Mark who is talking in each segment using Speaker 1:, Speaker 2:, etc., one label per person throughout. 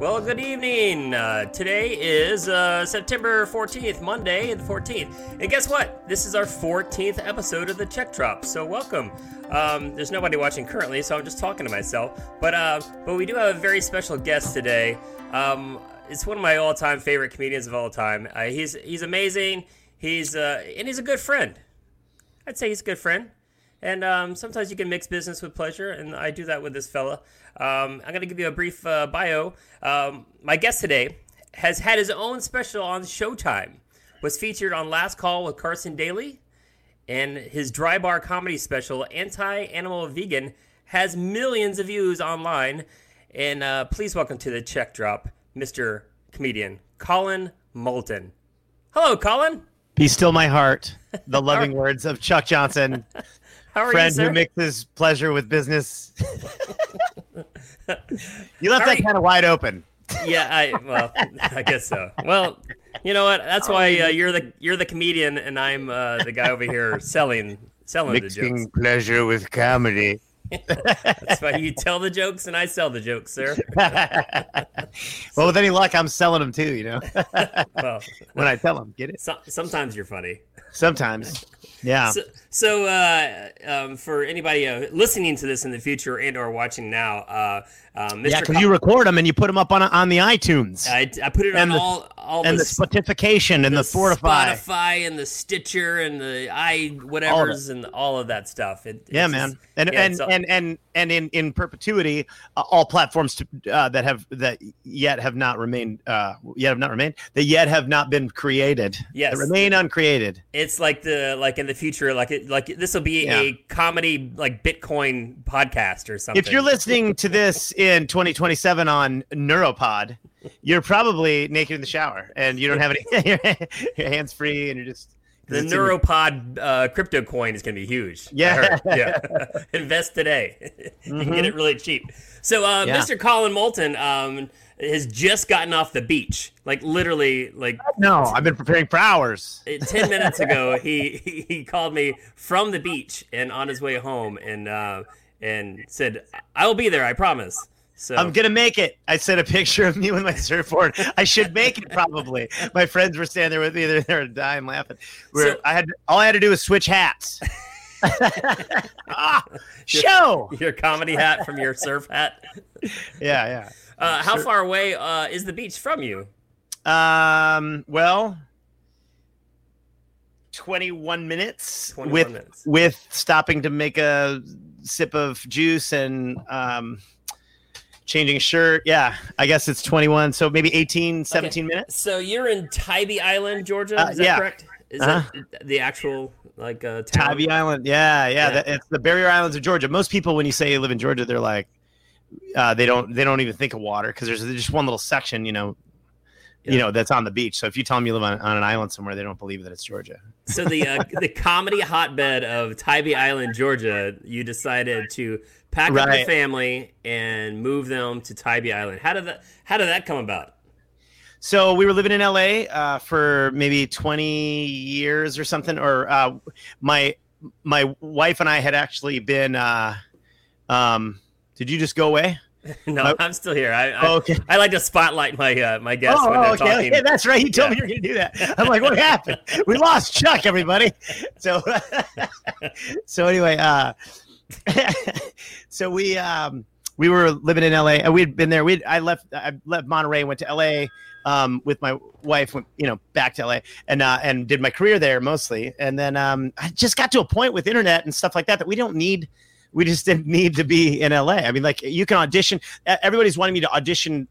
Speaker 1: Well, good evening. Uh, today is uh, September 14th, Monday, the 14th. And guess what? This is our 14th episode of the Check Drop. So welcome. Um, there's nobody watching currently, so I'm just talking to myself. But uh, but we do have a very special guest today. Um, it's one of my all-time favorite comedians of all time. Uh, he's he's amazing. He's uh, and he's a good friend. I'd say he's a good friend. And um, sometimes you can mix business with pleasure, and I do that with this fella. Um, I'm going to give you a brief uh, bio. Um, my guest today has had his own special on Showtime, was featured on Last Call with Carson Daly, and his dry bar comedy special, Anti Animal Vegan, has millions of views online. And uh, please welcome to the check drop, Mr. Comedian Collin Moulton. Hello, Collin.
Speaker 2: Be still my heart. The loving words of Chuck Johnson,
Speaker 1: How are
Speaker 2: friend
Speaker 1: you, sir?
Speaker 2: who mixes pleasure with business. you left
Speaker 1: How
Speaker 2: that kind of wide open.
Speaker 1: yeah, I well, I guess so. Well, you know what? That's why uh, you're the you're the comedian, and I'm uh, the guy over here selling selling the jokes.
Speaker 2: pleasure with comedy.
Speaker 1: That's why you tell the jokes and I sell the jokes, sir.
Speaker 2: well, with any luck, I'm selling them too. You know,
Speaker 1: Well,
Speaker 2: when I tell them, get it.
Speaker 1: so, sometimes you're funny.
Speaker 2: Sometimes, yeah.
Speaker 1: So, so uh, um, for anybody uh, listening to this in the future and or watching now, uh, uh, Mr.
Speaker 2: yeah, because you record them and you put them up on on the iTunes
Speaker 1: I, I put it on
Speaker 2: the-
Speaker 1: all all
Speaker 2: and the
Speaker 1: s-
Speaker 2: Spotification and the, Fortify.
Speaker 1: Spotify and the Stitcher and the i whatever's and all of that stuff. It,
Speaker 2: Yeah, man,
Speaker 1: just-
Speaker 2: and
Speaker 1: yeah,
Speaker 2: and,
Speaker 1: all-
Speaker 2: and and and in in perpetuity, uh, all platforms to, uh, that have that yet have not remained, uh, yet have not remained, that yet have not been created,
Speaker 1: Yes.
Speaker 2: that remain uncreated.
Speaker 1: it's like the like in the future, like it like this will be
Speaker 2: Yeah.
Speaker 1: a comedy like Bitcoin podcast or something.
Speaker 2: If you're listening to this in 2027 on Neuropod, you're probably naked in the shower and you don't have any your hands free and you're just
Speaker 1: the
Speaker 2: it's in your-
Speaker 1: Neuropod uh, crypto coin is going to be huge.
Speaker 2: Yeah.
Speaker 1: yeah. Invest today. you can get it really cheap. So, uh,
Speaker 2: Mm-hmm. Yeah.
Speaker 1: Mr. Collin Moulton um, has just gotten off the beach, like literally, like
Speaker 2: No, I've been preparing for hours.
Speaker 1: Uh, 10 minutes ago he, he he called me from the beach and on his way home and uh and said i will be there i promise so
Speaker 2: I'm gonna make it. I sent a picture of me with my surfboard. I should make it probably. My friends were standing there with me. They're, they're dying laughing. Where
Speaker 1: So-
Speaker 2: I had all I had to do was switch hats. ah, show.
Speaker 1: your comedy hat from your surf hat
Speaker 2: Yeah, yeah.
Speaker 1: uh how far away uh is the beach from you.
Speaker 2: Um. Well, 21 minutes
Speaker 1: 21
Speaker 2: with
Speaker 1: minutes.
Speaker 2: with stopping to make a sip of juice and um changing shirt. Yeah, I guess it's 21. So maybe 18, 17 minutes.
Speaker 1: so you're in tybee island georgia
Speaker 2: Uh,
Speaker 1: is that
Speaker 2: yeah.
Speaker 1: correct is
Speaker 2: Uh-huh.
Speaker 1: that the actual like uh town?
Speaker 2: Tybee Island. Yeah, yeah.
Speaker 1: Yeah.
Speaker 2: That, it's the barrier islands of Georgia. Most people, when you say you live in Georgia, they're like, uh, they don't they don't even think of water because there's just one little section, you know,
Speaker 1: Yeah.
Speaker 2: you know, that's on the beach. So if you tell them you live on, on an island somewhere, they don't believe that it's Georgia.
Speaker 1: So the uh, the comedy hotbed of Tybee Island, Georgia, you decided to pack up your family and move them to Tybee Island. How did that How did that come about?
Speaker 2: So we were living in LA uh, for maybe 20 years or something. Or uh, my my wife and I had actually been. Uh, um, did you just go away?
Speaker 1: No,
Speaker 2: Oh.
Speaker 1: I'm still here. I I,
Speaker 2: Oh, okay.
Speaker 1: I like to spotlight my uh, my guests
Speaker 2: Oh,
Speaker 1: when they're
Speaker 2: okay,
Speaker 1: talking.
Speaker 2: okay, that's right. You told
Speaker 1: Yeah.
Speaker 2: me you were going to do that. I'm like, what happened? We lost Chuck, everybody. So, so anyway, uh, so we um, we were living in LA, and we'd been there. We I left I left Monterey, went to LA um, with my wife, went you know back to LA, and uh, and did my career there mostly. And then um, I just got to a point with internet and stuff like that that we don't need. We just didn't need to be in LA. I mean, like you can audition. Everybody's wanting me to audition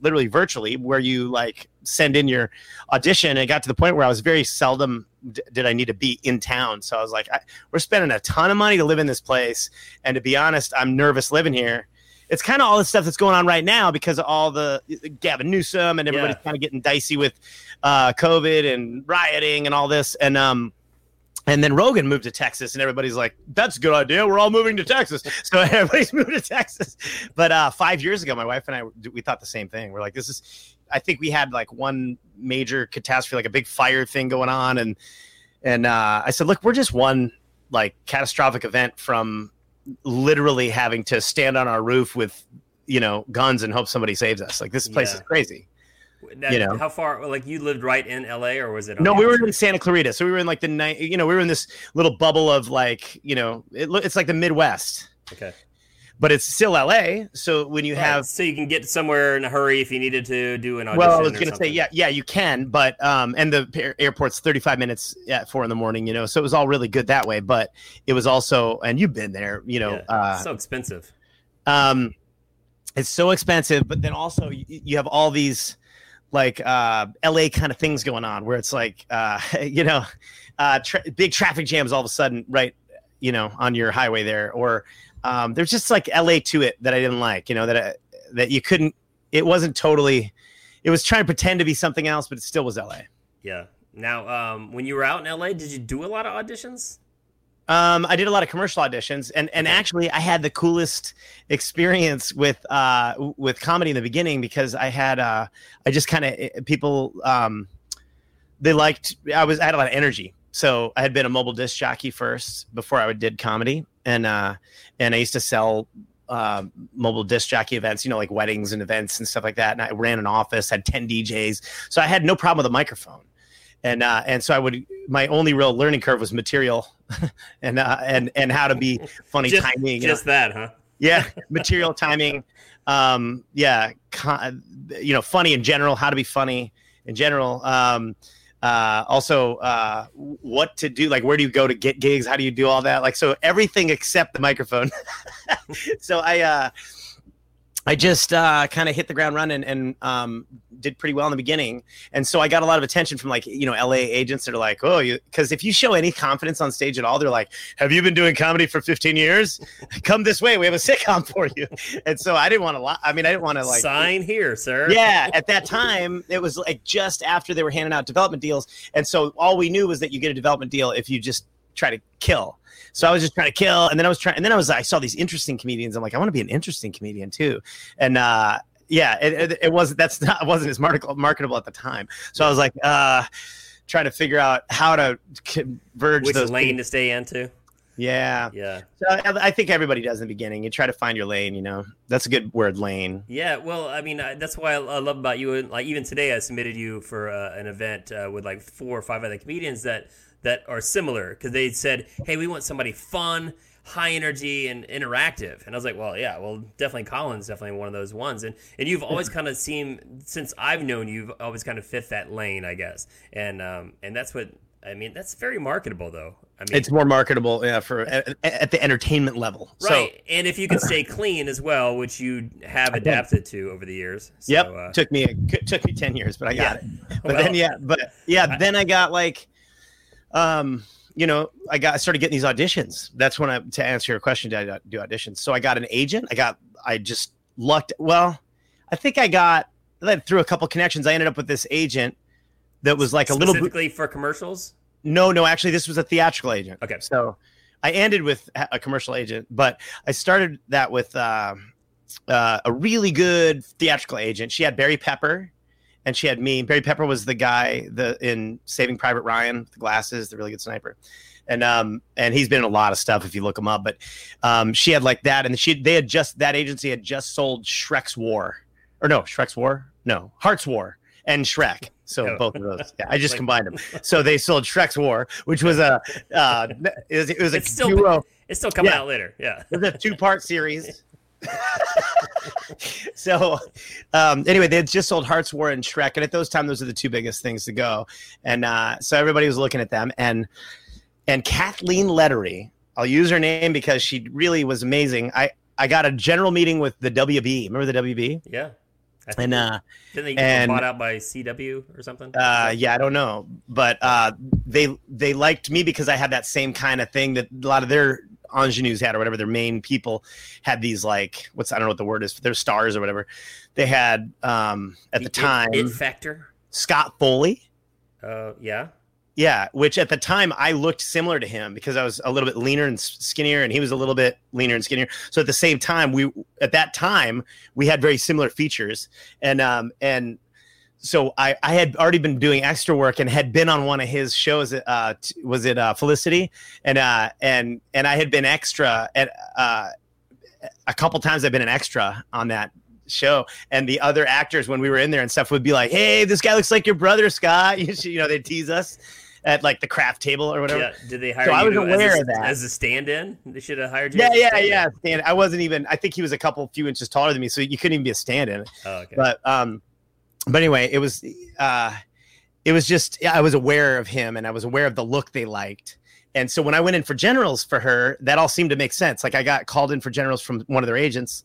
Speaker 2: literally virtually where you like send in your audition and it got to the point where i was very seldom d- did i need to be in town so i was like I, we're spending a ton of money to live in this place and to be honest i'm nervous living here it's kind of all the stuff that's going on right now because of all the gavin newsom and everybody's
Speaker 1: Yeah.
Speaker 2: kind of getting dicey with uh, covid and rioting and all this and um and then Rogan moved to Texas, and everybody's like, "That's a good idea. We're all moving to Texas." So everybody's moved to Texas. But uh, five years ago, my wife and I we thought the same thing. We're like, "This is." I think we had like one major catastrophe, like a big fire thing going on, and and uh, I said, "Look, we're just one like catastrophic event from literally having to stand on our roof with you know, guns and hope somebody saves us. Like this place
Speaker 1: Yeah.
Speaker 2: is crazy.
Speaker 1: Now,
Speaker 2: You know.
Speaker 1: how far? Like you lived right in L.A. or was it?
Speaker 2: No, we were in Santa Clarita, so we were in like the night. You know, we were in this little bubble of like, you know, it, it's like the Midwest,
Speaker 1: Okay.
Speaker 2: but it's still LA. So when you
Speaker 1: Right,
Speaker 2: have
Speaker 1: so you can get somewhere in a hurry if you needed to do an audition.
Speaker 2: Well, I was going to say, yeah, yeah, you can, but um, and the airport's thirty-five minutes at four in the morning, you know, so it was all really good that way. But it was also, and you've been there, you know,
Speaker 1: Yeah,
Speaker 2: uh,
Speaker 1: so expensive.
Speaker 2: um, it's so expensive, but then also you, you have all these like uh, LA kind of things going on where it's like, uh, you know, uh, tra- big traffic jams all of a sudden, right, you know, on your highway there, or um, there's just like LA to it that I didn't like, you know, that I, that you couldn't, it wasn't totally, it was trying to pretend to be something else, but it still was LA.
Speaker 1: Yeah. Now, um, when you were out in LA, did you do a lot of auditions?
Speaker 2: Um, I did a lot of commercial auditions, and and actually, I had the coolest experience with uh with comedy in the beginning because I had uh I just kind of people um they liked I was I had a lot of energy, so I had been a mobile disc jockey first before I did comedy, and uh and I used to sell uh, mobile disc jockey events, you know, like weddings and events and stuff like that. And I ran an office, had ten DJs, so I had no problem with a microphone and uh, and so I would my only real learning curve was material and uh, and and how to be funny
Speaker 1: Just-
Speaker 2: timing. you know.
Speaker 1: Just that, huh?
Speaker 2: yeah, material timing. Um, yeah, con- you know, funny in general, how to be funny in general. Um, uh, also, uh, what to do, like where do you go to get gigs? How do you do all that? Like, so everything except the microphone. so I, uh, I just uh, kind of hit the ground running and um, did pretty well in the beginning. And so I got a lot of attention from like, you know, LA agents that are like, oh, you, because if you show any confidence on stage at all, they're like, have you been doing comedy for 15 years? Come this way. We have a sitcom for you. And so I didn't want to lie. I mean, I didn't want to like,
Speaker 1: Sign here, sir.
Speaker 2: yeah, at that time, it was like just after they were handing out development deals. And so all we knew was that you get a development deal if you just try to kill. So I was just trying to kill. And then I was trying, and then I was, I saw these interesting comedians. I'm like, I want to be an interesting comedian too. And, uh, yeah, it, it, it wasn't, that's not, it wasn't as marketable, at the time. So I was like, uh, trying to figure out how to converge
Speaker 1: Which
Speaker 2: those.
Speaker 1: lane to stay into?
Speaker 2: Yeah.
Speaker 1: Yeah.
Speaker 2: So I, I think everybody does in the beginning. You try to find your lane, you know, that's a good word, lane.
Speaker 1: Yeah, well, I mean, I, that's why I, I love about you. And like even today, I submitted you for uh, an event uh, with like four or five other comedians that that are similar because they said, "Hey, we want somebody fun, high energy, and interactive." And I was like, "Well, yeah, well, definitely Collin's definitely one of those ones." And and you've always kind of seemed since I've known you, you've always kind of fit that lane, I guess. And um and that's what I mean. That's very marketable, though. I mean,
Speaker 2: It's more marketable, yeah, for at, at the entertainment level. So,
Speaker 1: right. and if you can stay clean as well, which you have adapted to over the years. So,
Speaker 2: Yep,
Speaker 1: Uh,
Speaker 2: took me a, took me ten years, but I got
Speaker 1: Yeah.
Speaker 2: it. But
Speaker 1: Well,
Speaker 2: then yeah, but yeah, then I got like, um, you know, I got I started getting these auditions. That's when I to answer your question, did I do auditions? So I got an agent. I got I just lucked. Well, I think I got through a couple connections. I ended up with this agent that was like a little
Speaker 1: specifically for commercials.
Speaker 2: No, no, actually, this was a theatrical agent.
Speaker 1: Okay.
Speaker 2: So I ended with a a commercial agent, but I started that with uh, uh, a really good theatrical agent. She had Barry Pepper, and she had me. Barry Pepper was the guy the in Saving Private Ryan, the glasses, the really good sniper, and um and he's been in a lot of stuff if you look him up. But um, she had like that, and she they had just that agency had just sold Shrek's War, or no, Shrek's War, no, Hart's War. And Shrek, so both of those. Yeah, I just
Speaker 1: Like-
Speaker 2: combined them. So they sold Shrek's War, which was a uh, it was, it was a
Speaker 1: It's still-
Speaker 2: duo.
Speaker 1: It's still coming
Speaker 2: Yeah.
Speaker 1: out later. Yeah.
Speaker 2: It was a two part series. so um, anyway, they had just sold Hart's War and Shrek, and at those time, those are the two biggest things to go. And uh, so everybody was looking at them, and and Kathleen Letterie, I'll use her name because she really was amazing. I I got a general meeting with the WB. Remember the WB?
Speaker 1: Yeah.
Speaker 2: And uh,
Speaker 1: didn't they
Speaker 2: and-
Speaker 1: bought out by CW or something?
Speaker 2: uh, yeah, I don't know, but uh, they they liked me because I had that same kind of thing that a lot of their ingenues had, or whatever. Their main people had these like what's I don't know what the word is. But their stars or whatever. They had um, at the,
Speaker 1: it-
Speaker 2: time
Speaker 1: it factor.
Speaker 2: Scott Foley.
Speaker 1: Uh, yeah.
Speaker 2: Yeah, which at the time I looked similar to him because I was a little bit leaner and skinnier, and he was a little bit leaner and skinnier. So at the same time, we at that time we had very similar features, and um and so I I had already been doing extra work and had been on one of his shows. Uh, t- was it uh, Felicity? And uh and and I had been extra at uh a couple times. I've been an extra on that show. And the other actors, when we were in there and stuff, would be like, "Hey, this guy looks like your brother, Scott." You, should, you know, they tease us at like the craft table or whatever.
Speaker 1: Yeah. Did they hire
Speaker 2: So
Speaker 1: you
Speaker 2: I was aware
Speaker 1: as a,
Speaker 2: of that.
Speaker 1: as a stand-in? They should have hired you.
Speaker 2: Yeah, yeah, yeah. Stand. I wasn't even. I think he was a couple few inches taller than me, so you couldn't even be a stand-in.
Speaker 1: Oh, okay.
Speaker 2: But um, but anyway, it was uh, it was just I was aware of him and I was aware of the look they liked. And so when I went in for generals for her, that all seemed to make sense. Like I got called in for generals from one of their agents,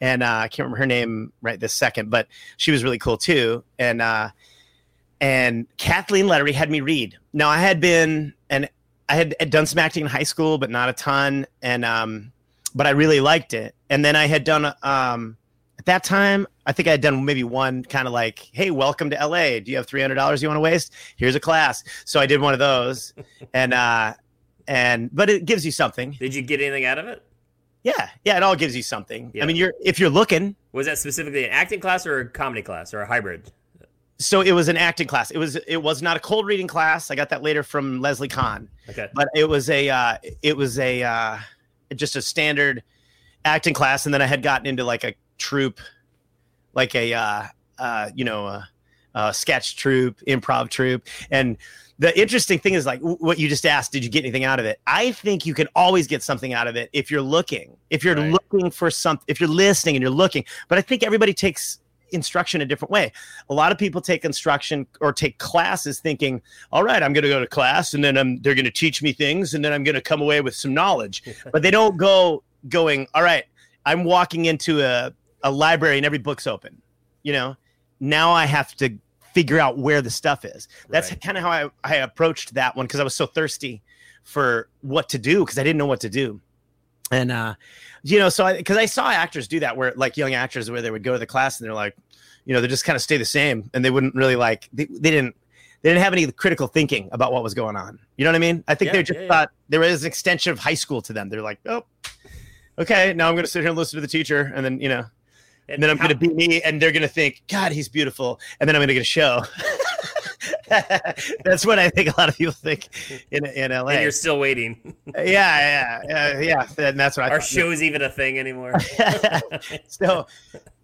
Speaker 2: and uh, I can't remember her name right this second, but she was really cool too. And uh, and Kathleen Letterie had me read. Now I had been and I had, had done some acting in high school, but not a ton. And um, but I really liked it. And then I had done um, at that time, I think I had done maybe one kind of like, "Hey, welcome to LA. Do you have three hundred dollars you want to waste? Here's a class." So I did one of those, and uh, and but it gives you something.
Speaker 1: Did you get anything out of it?
Speaker 2: Yeah, yeah, it all gives you something.
Speaker 1: Yeah.
Speaker 2: I mean, you're if you're looking.
Speaker 1: Was that specifically an acting class or a comedy class or a hybrid?
Speaker 2: So it was an acting class. It was it was not a cold reading class. I got that later from Leslie Kahn.
Speaker 1: Okay.
Speaker 2: but it was a uh, it was a uh, just a standard acting class and then i had gotten into like a troupe like a uh, uh, you know a, a sketch troupe improv troupe and the interesting thing is like what you just asked did you get anything out of it i think you can always get something out of it if you're looking if you're
Speaker 1: Right.
Speaker 2: looking for something if you're listening and you're looking but i think everybody takes instruction a different way a lot of people take instruction or take classes thinking all right, I'm going to go to class and then I'm, they're going to teach me things and then I'm going to come away with some knowledge. But they don't go going, all right, I'm walking into a, a library and every book's open. You know, now I have to figure out where the stuff is. That's
Speaker 1: Right.
Speaker 2: kind of how I, I approached that one because I was so thirsty for what to do because I didn't know what to do. And, uh, you know, so I, because I saw actors do that where like young actors where they would go to the class and they're like, you know, they just kind of stay the same and they wouldn't really like, they, they didn't, they didn't have any critical thinking about what was going on. You know what I mean? I think
Speaker 1: Yeah,
Speaker 2: they just
Speaker 1: yeah, yeah.
Speaker 2: thought there was an extension of high school to them. They're like, oh, okay, now I'm going to sit here and listen to the teacher, and then you know, and then I'm
Speaker 1: how-
Speaker 2: going to be me, and they're going to think, God, he's beautiful, and then I'm going to get a show. That's what I think a lot of people think in in LA.
Speaker 1: And you're still waiting.
Speaker 2: yeah, yeah, yeah, yeah. And that's what I
Speaker 1: Our
Speaker 2: thought.
Speaker 1: show's even a thing anymore.
Speaker 2: so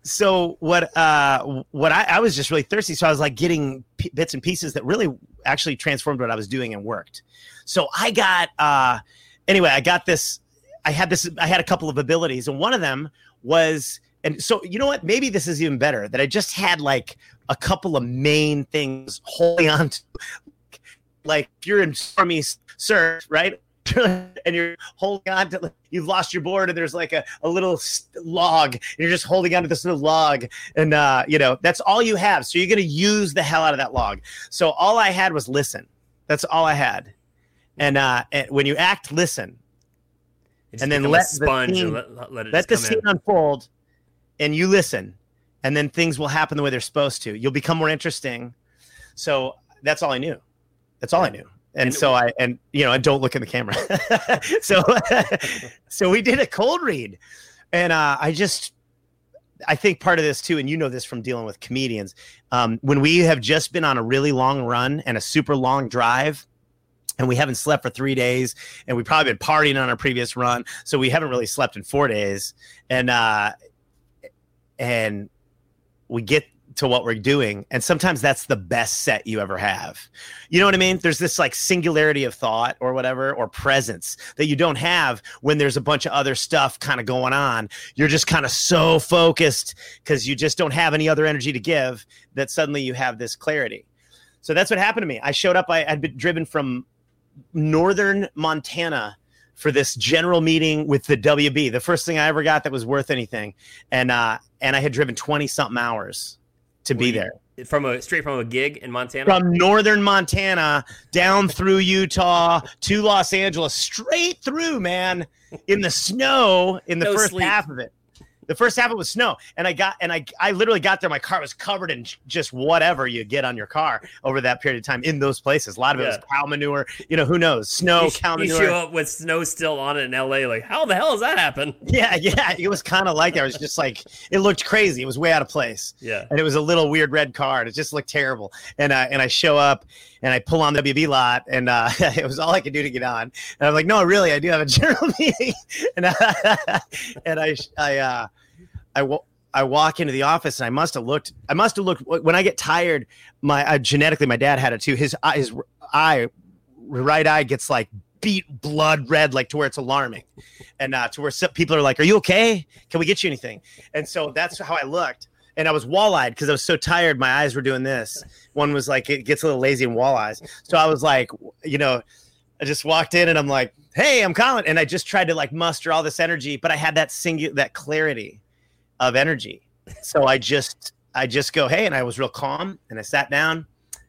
Speaker 2: so what uh what I, I was just really thirsty so i was like getting p- bits and pieces that really actually transformed what i was doing and worked so i got uh anyway i got this i had this i had a couple of abilities and one of them was and so you know what? Maybe this is even better that i just had like a couple of main things holding on to like if you're in army surf right? And you're holding on to you've lost your board and there's like a, a little log and you're just holding on to this little log and uh you know that's all you have. So you're going to use the hell out of that log. So all i had was listen. That's all i had. And uh and when you act listen. And then let the
Speaker 1: sponge
Speaker 2: scene-
Speaker 1: and let, let- let it
Speaker 2: let the scene
Speaker 1: in.
Speaker 2: unfold and you listen and then things will happen the way they're supposed to. You'll become more interesting. So that's all i knew. That's all i knew. And,
Speaker 1: And-
Speaker 2: so i and you know and don't look in the camera. So so we did a cold read. And uh i just i think part of this too and you know this from dealing with comedians um when we have just been on a really long run and a super long drive and we haven't slept for three days and we've probably been partying on our previous run so we haven't really slept in four days. And uh and we get to what we're doing and sometimes that's the best set you ever have. You know what i mean? There's this like singularity of thought or whatever or presence that you don't have when there's a bunch of other stuff kind of going on. You're just kind of so focused because you just don't have any other energy to give that suddenly you have this clarity. So that's what happened to me. I showed up i had been driven from northern montana for this general meeting with the wb the first thing i ever got that was worth anything and uh and i had driven 20 something hours to
Speaker 1: Were
Speaker 2: be there
Speaker 1: from a straight from a gig in Montana.
Speaker 2: from northern Montana down through Utah to Los Angeles, straight through, man, in the snow in the
Speaker 1: No
Speaker 2: first
Speaker 1: sleep.
Speaker 2: half of it. The first half it was snow, and I got and I I literally got there. My car was covered in just whatever you get on your car over that period of time in those places. A lot of it was cow manure. You know, who knows? Snow,
Speaker 1: you,
Speaker 2: cow
Speaker 1: you
Speaker 2: manure.
Speaker 1: show up with snow still on it in LA. Like, how the hell does that happen?
Speaker 2: Yeah, yeah. It was kind of like that. It was just like it looked crazy. It was way out of place.
Speaker 1: Yeah.
Speaker 2: and it was a little weird red car. and It just looked terrible. And uh, and I show up and I pull on the WB lot, and uh, it was all I could do to get on. And I'm like, no, really, I do have a general meeting. and I, and I I uh, I wo- I walk into the office and I must have looked. I must have looked when I get tired. My uh, genetically, my dad had it too. His eye, his eye, right eye gets like beat blood red, like to where it's alarming, and uh, to where some people are like, "Are you okay? Can we get you anything?" And so that's how I looked, and I was wall-eyed because I was so tired. My eyes were doing this. One was like it gets a little lazy and wall eyes, so I was like, you know, I just walked in and I'm like, "Hey, I'm Collin," and I just tried to like muster all this energy, but I had that singular that clarity of energy. So I just I just go, "Hey," and I was real calm, and I sat down,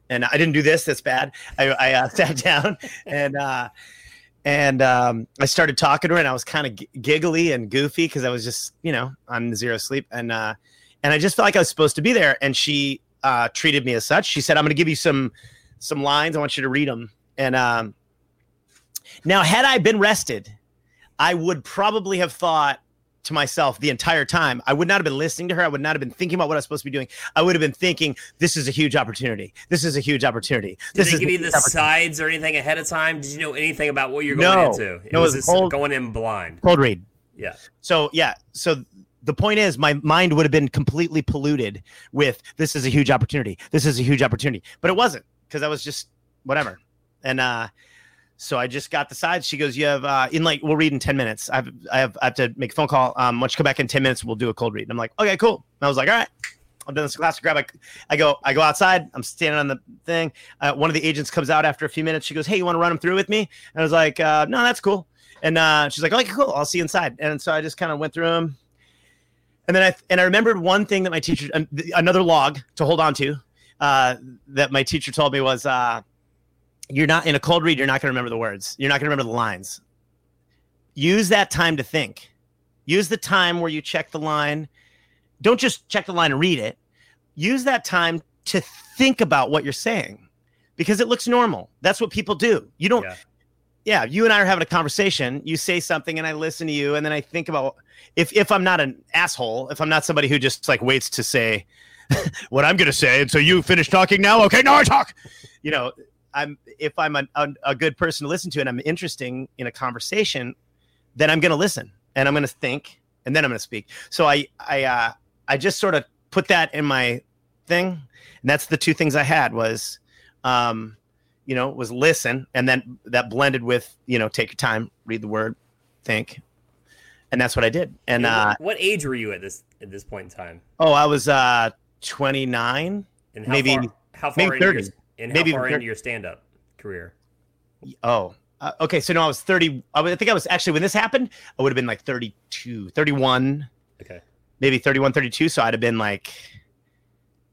Speaker 2: and I didn't do this. That's bad. I, I uh, sat down and. uh and um, I started talking to her, and I was kind of g- giggly and goofy because I was just, you know, on zero sleep, and uh, and I just felt like I was supposed to be there. And she uh, treated me as such. She said, "I'm going to give you some some lines. I want you to read them." And um, now, had I been rested, I would probably have thought to myself the entire time. I would not have been listening to her. I would not have been thinking about what I was supposed to be doing. I would have been thinking, "This is a huge opportunity. This is a huge opportunity."
Speaker 1: Did
Speaker 2: this
Speaker 1: they
Speaker 2: is
Speaker 1: give you the sides or anything ahead of time? Did you know anything about what you're going
Speaker 2: No.
Speaker 1: into? It
Speaker 2: No, it
Speaker 1: was
Speaker 2: was
Speaker 1: just
Speaker 2: cold-
Speaker 1: going in blind.
Speaker 2: Cold read.
Speaker 1: Yeah.
Speaker 2: So yeah, so the point is my mind would have been completely polluted with this is a huge opportunity. This is a huge opportunity. But it wasn't because I was just whatever. And uh so I just got the sides. She goes, "You have uh, in like we'll read in ten minutes. I have I have I have to make a phone call. Um, once you come back in ten minutes, we'll do a cold read." And I'm like, "Okay, cool." And I was like, "All right." I'm done this class. Grab. I, I go. I go outside. I'm standing on the thing. Uh, one of the agents comes out after a few minutes. She goes, "Hey, you want to run them through with me?" And I was like, uh, "No, that's cool." And uh, she's like, "Okay, cool. I'll see you inside." And so I just kind of went through them. And then I and I remembered one thing that my teacher, an- another log to hold on to, uh, that my teacher told me was, uh, "You're not in a cold read. You're not going to remember the words. You're not going to remember the lines. Use that time to think. Use the time where you check the line. Don't just check the line and read it. Use that time to think about what you're saying, because it looks normal. That's what people do. You don't."
Speaker 1: Yeah.
Speaker 2: yeah, you and I are having a conversation. You say something, and I listen to you, and then I think about if if I'm not an asshole, if I'm not somebody who just like waits to say what I'm going to say, and so you finish talking now. Okay, now I talk. You know, I'm if I'm a, a, a good person to listen to, and I'm interesting in a conversation, then I'm going to listen, and I'm going to think, and then I'm going to speak. So I I uh, I just sort of put that in my thing, and that's the two things I had was. Um, you know, was listen, and then that blended with, you know, take your time, read the word, think, and that's what I did. And uh,
Speaker 1: what, age were you at this at this point in time?
Speaker 2: oh, I was uh 29.
Speaker 1: And how
Speaker 2: Maybe-
Speaker 1: far, how far
Speaker 2: maybe
Speaker 1: into
Speaker 2: 30.
Speaker 1: your, and
Speaker 2: Maybe
Speaker 1: how far
Speaker 2: 30.
Speaker 1: into your stand up career?
Speaker 2: Oh, uh, okay. So no, I was 30. I, I think I was actually when this happened, I would have been like 32, 31,
Speaker 1: Okay.
Speaker 2: maybe 31, 32. So I'd have been like,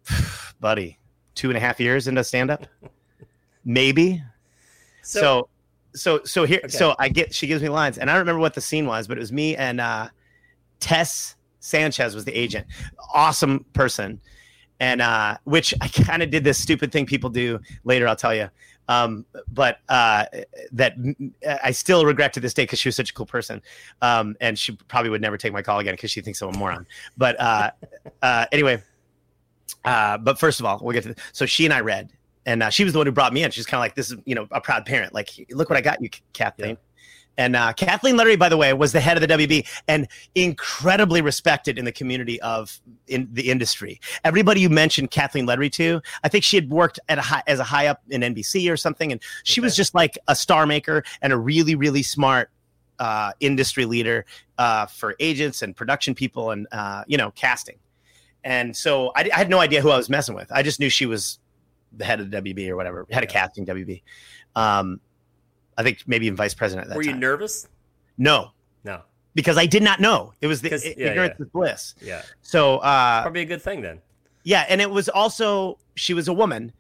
Speaker 2: buddy, two and a half years into stand up, maybe.
Speaker 1: So,
Speaker 2: so so so here
Speaker 1: Okay.
Speaker 2: so i get she gives me lines and i don't remember what the scene was but it was me and uh tess sanchez was the agent awesome person and uh which i kind of did this stupid thing people do later i'll tell you um but uh that i still regret to this day because she was such a cool person um and she probably would never take my call again because she thinks i'm a moron but uh uh anyway uh but first of all we'll get to so she and i read and uh, she was the one who brought me in. She's kind of like, this is, you know, a proud parent. Like, look what I got you, Kathleen.
Speaker 1: Yeah.
Speaker 2: And uh, Kathleen Letterie, by the way, was the head of the WB and incredibly respected in the community of in the industry. Everybody you mentioned Kathleen Letterie to, I think she had worked at a high, as a high up in NBC or something, and she was just like a star maker and a really, really smart uh, industry leader uh, for agents and production people and uh, you know casting. And so I, I had no idea who I was messing with. I just knew she was the head of the WB or whatever, head of casting WB. Um, I think maybe even vice president at that
Speaker 1: were you
Speaker 2: time.
Speaker 1: nervous?
Speaker 2: no,
Speaker 1: No.
Speaker 2: because I did not know. It was the
Speaker 1: 'Cause-
Speaker 2: i-
Speaker 1: yeah,
Speaker 2: ignorance
Speaker 1: yeah.
Speaker 2: is bliss.
Speaker 1: Yeah.
Speaker 2: So uh,
Speaker 1: Probably a good thing then.
Speaker 2: yeah, and it was also she was a woman,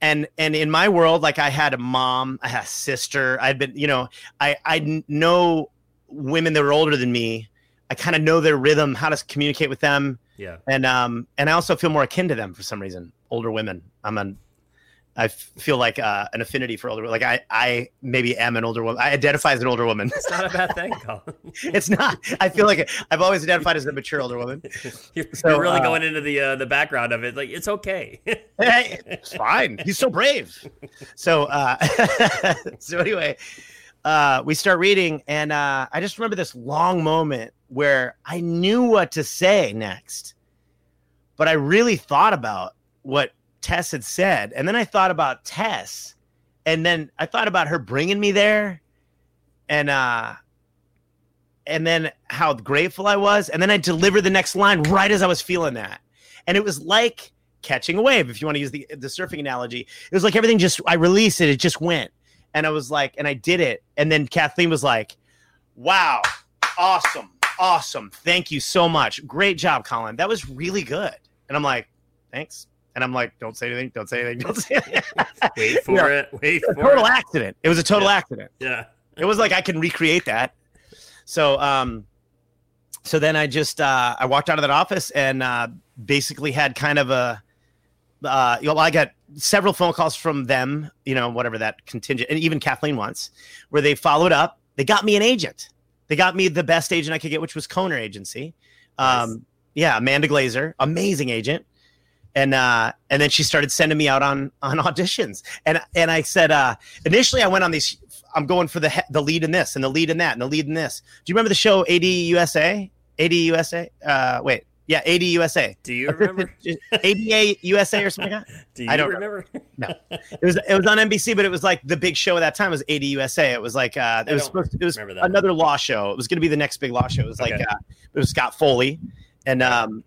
Speaker 2: and and in my world, like I had a mom, I had a sister. I'd been, you know, I I know women that were older than me. I kind of know their rhythm, how to communicate with them,
Speaker 1: Yeah.
Speaker 2: and um and I also feel more akin to them for some reason. Older women, I'm an I feel like uh, an affinity for older. Like I, I maybe am an older woman. I identify as an older woman.
Speaker 1: It's not a bad thing, Collin.
Speaker 2: it's not. I feel like I've always identified as a mature older woman.
Speaker 1: you're,
Speaker 2: So,
Speaker 1: you're really
Speaker 2: uh,
Speaker 1: going into the uh, the background of it. Like it's okay.
Speaker 2: Hey, it's fine. He's so brave. So, uh, so anyway, uh, we start reading, and uh, I just remember this long moment where I knew what to say next. but I really thought about what Tess had said, and then I thought about Tess, and then I thought about her bringing me there, and uh, and then how grateful I was, and then I delivered the next line right as I was feeling that, and it was like catching a wave, if you want to use the the surfing analogy. It was like everything just I released it, it just went, and I was like, and I did it, and then Kathleen was like, "Wow, awesome." Awesome. Thank you so much. Great job, Collin. That was really good. And I'm like, thanks. And I'm like, don't say anything. Don't say anything. Don't say anything.
Speaker 1: Wait for
Speaker 2: Yeah.
Speaker 1: it. Wait for
Speaker 2: total
Speaker 1: it.
Speaker 2: accident. It was a total
Speaker 1: Yeah.
Speaker 2: accident.
Speaker 1: Yeah.
Speaker 2: It was like I can recreate that. So, um, so then I just uh, I walked out of that office and uh, basically had kind of a, uh, you know, I got several phone calls from them, you know, whatever that contingent, and even Kathleen once, where they followed up. They got me an agent. They got me the best agent I could get, which was Kohner Agency. Um,
Speaker 1: Nice.
Speaker 2: Yeah, Amanda Glazer, amazing agent. And uh, and then she started sending me out on on auditions. And and I said uh, initially I went on these. I'm going for the he- the lead in this and the lead in that and the lead in this. Do you remember the show AD USA? AD USA? Uh, wait, yeah, AD USA.
Speaker 1: Do you remember?
Speaker 2: ADA USA or something like that.
Speaker 1: Do you
Speaker 2: I don't
Speaker 1: remember?
Speaker 2: No it was it was on NBC, but it was like the big show at that time was AD USA. It was like uh, it was
Speaker 1: don't
Speaker 2: supposed to, it was another law show. It was going to be the next big law show. It was like uh, it was Scott Foley, and um,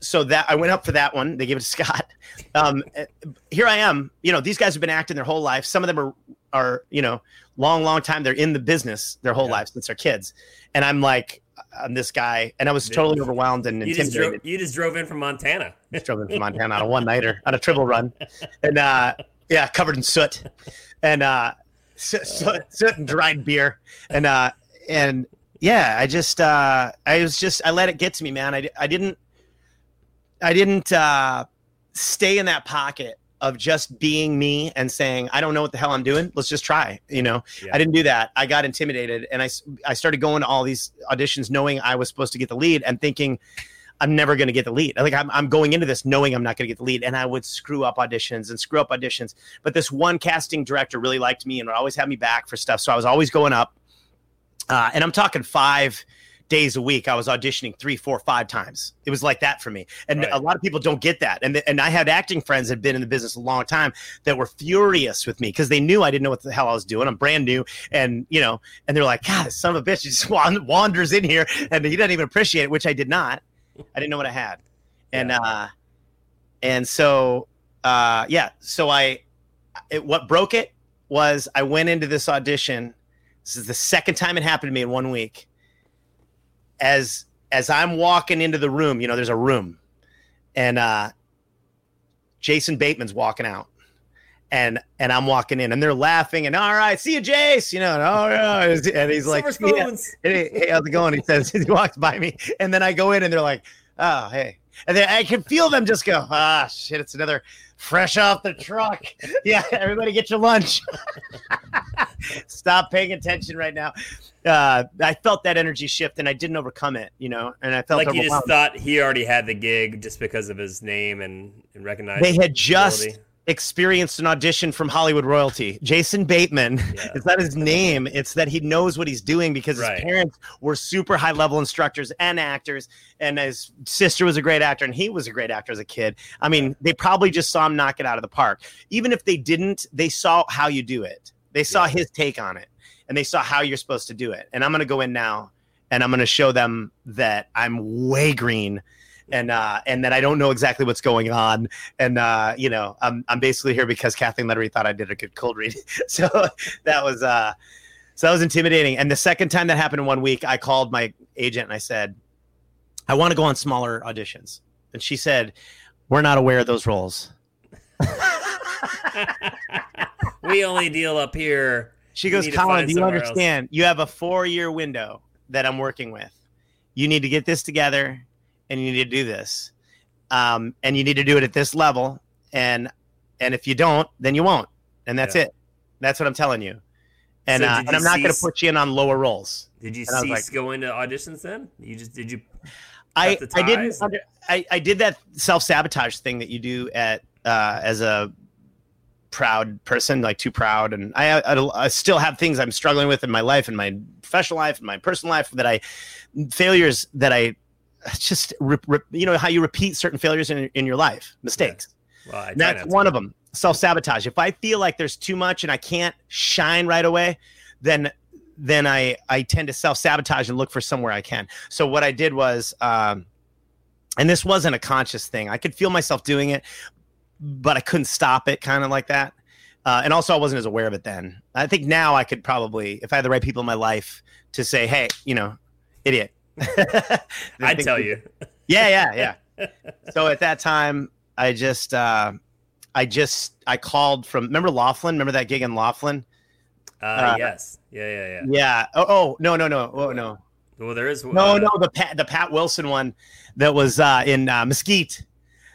Speaker 2: so that I went up for that one. They gave it to Scott. Um, here I am. You know, these guys have been acting their whole life. Some of them are are you know long long time. They're in the business their whole
Speaker 1: Yeah.
Speaker 2: lives since they're kids, and I'm like I'm this guy, and I was totally overwhelmed and
Speaker 1: You just
Speaker 2: intimidated.
Speaker 1: drove. You just drove in from Montana.
Speaker 2: Just drove in from Montana on a one nighter on a triple run, and uh, yeah, covered in soot, and uh, soot, soot, soot and dried beer, and uh, and yeah, I just uh, I was just I let it get to me, man. I, I didn't I didn't uh, stay in that pocket of just being me and saying I don't know what the hell I'm doing. Let's just try, you know.
Speaker 1: Yeah.
Speaker 2: I didn't do that. I got intimidated, and I I started going to all these auditions knowing I was supposed to get the lead and thinking. I'm never going to get the lead. Like I'm, I'm going into this knowing I'm not going to get the lead, and I would screw up auditions and screw up auditions. But this one casting director really liked me and would always have me back for stuff, so I was always going up. Uh, and I'm talking five days a week. I was auditioning three, four, five times. It was like that for me, and
Speaker 1: Right.
Speaker 2: a lot of people don't get that. And th- and I had acting friends that had been in the business a long time that were furious with me because they knew I didn't know what the hell I was doing. I'm brand new, and you know, and they're like, God, son of a bitch he just wan- wanders in here, and he doesn't even appreciate it, which I did not. I didn't know what I had, and uh, and so uh, yeah, so I, it, what broke it was I went into this audition. This is the second time it happened to me in one week. As as I'm walking into the room, you know, there's a room, and uh, Jason Bateman's walking out, and and I'm walking in, and they're laughing, and all right, see you, Jace, you know, and, oh yeah, and he's like, "Yeah." hey, hey, how's it going? He says he walks by me, and then I go in, and they're like, "Oh, hey," and then I can feel them just go, "Ah, shit, it's another fresh off the truck." yeah, everybody get your lunch. Stop paying attention right now. Uh, I felt that energy shift, and I didn't overcome it, you know, and I felt
Speaker 1: Like you just thought he already had the gig just because of his name and, and recognized.
Speaker 2: They had just
Speaker 1: ability.
Speaker 2: Experienced an audition from Hollywood royalty. Jason Bateman.
Speaker 1: Yeah.
Speaker 2: It's not his name. It's that he knows what he's doing because his parents were super high level instructors and actors, and his sister was a great actor, and he was a great actor as a kid. I mean, they probably just saw him knock it out of the park. Even if they didn't, they saw how you do it. They saw
Speaker 1: Yeah.
Speaker 2: his take on it, and they saw how you're supposed to do it. And I'm going to go in now, and I'm going to show them that I'm way green. And uh, and that I don't know exactly what's going on, and uh, you know, I'm I'm basically here because Kathleen Letterie thought I did a good cold read. so that was uh, so that was intimidating. And the second time that happened in one week, I called my agent and I said, I want to go on smaller auditions. And she said, We're not aware of those roles.
Speaker 1: we only deal up here.
Speaker 2: She
Speaker 1: You
Speaker 2: goes,
Speaker 1: Collin,
Speaker 2: do you
Speaker 1: somewhere else."
Speaker 2: understand? You have a four year window that I'm working with. You need to get this together and you need to do this. Um, and you need to do it at this level. And and if you don't, then you won't. And that's
Speaker 1: Yeah.
Speaker 2: it. That's what I'm telling you. And,
Speaker 1: So
Speaker 2: uh, and I'm not going to put you in on lower roles.
Speaker 1: Did you
Speaker 2: And I was
Speaker 1: cease going to auditions then? You just did you?
Speaker 2: I, I didn't under, I, I did that self sabotage thing that you do at uh, as a proud person, like too proud, and I, I I still have things I'm struggling with in my life, in my professional life, in my personal life that I failures that I just re- re- you know how you repeat certain failures in, in your life, mistakes.
Speaker 1: Well,
Speaker 2: That's one of them. Self sabotage. If I feel like there's too much and I can't shine right away, then then I I tend to self sabotage and look for somewhere I can. So what I did was, um, and this wasn't a conscious thing. I could feel myself doing it, but I couldn't stop it, kind of like that. Uh, and also, I wasn't as aware of it then. I think now I could probably, if I had the right people in my life, to say, "Hey, you know, idiot."
Speaker 1: I'd tell you.
Speaker 2: Yeah, yeah, yeah. so at that time, I just, uh, I just, I called from. Remember Laughlin? Remember that gig in Laughlin?
Speaker 1: Uh,
Speaker 2: Uh,
Speaker 1: yes. Yeah, yeah, yeah.
Speaker 2: Yeah. Oh, oh no, no, no, oh no,
Speaker 1: Well, there is.
Speaker 2: no,
Speaker 1: uh,
Speaker 2: no. The Pat, the Pat Wilson one that was uh, in uh, Mesquite.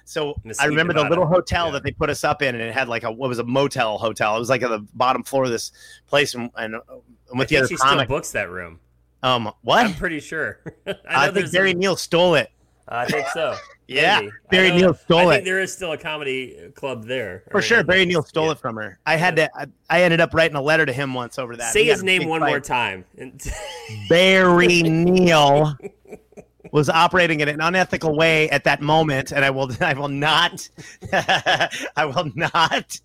Speaker 2: So I
Speaker 1: Mesquite,
Speaker 2: remember the little hotel
Speaker 1: Yeah.
Speaker 2: that they put us up in, and it had like a what was a motel hotel. It was like at the bottom floor of this place, and, and, and
Speaker 1: I
Speaker 2: with the
Speaker 1: think
Speaker 2: other
Speaker 1: she still
Speaker 2: comic.
Speaker 1: books that room.
Speaker 2: Um, what?
Speaker 1: I'm pretty sure. I,
Speaker 2: I, think Barry
Speaker 1: a-
Speaker 2: Neal stole it.
Speaker 1: I think so.
Speaker 2: Yeah,
Speaker 1: Maybe.
Speaker 2: Barry Neal stole
Speaker 1: I
Speaker 2: it.
Speaker 1: think there is still a comedy club there.
Speaker 2: For sure, Barry Neal stole
Speaker 1: yeah.
Speaker 2: it from her. I had to. I, I ended up writing a letter to him once over that.
Speaker 1: Say his name one
Speaker 2: fight.
Speaker 1: more time.
Speaker 2: Barry Neal was operating in an unethical way at that moment, and I will. I will not. I will not.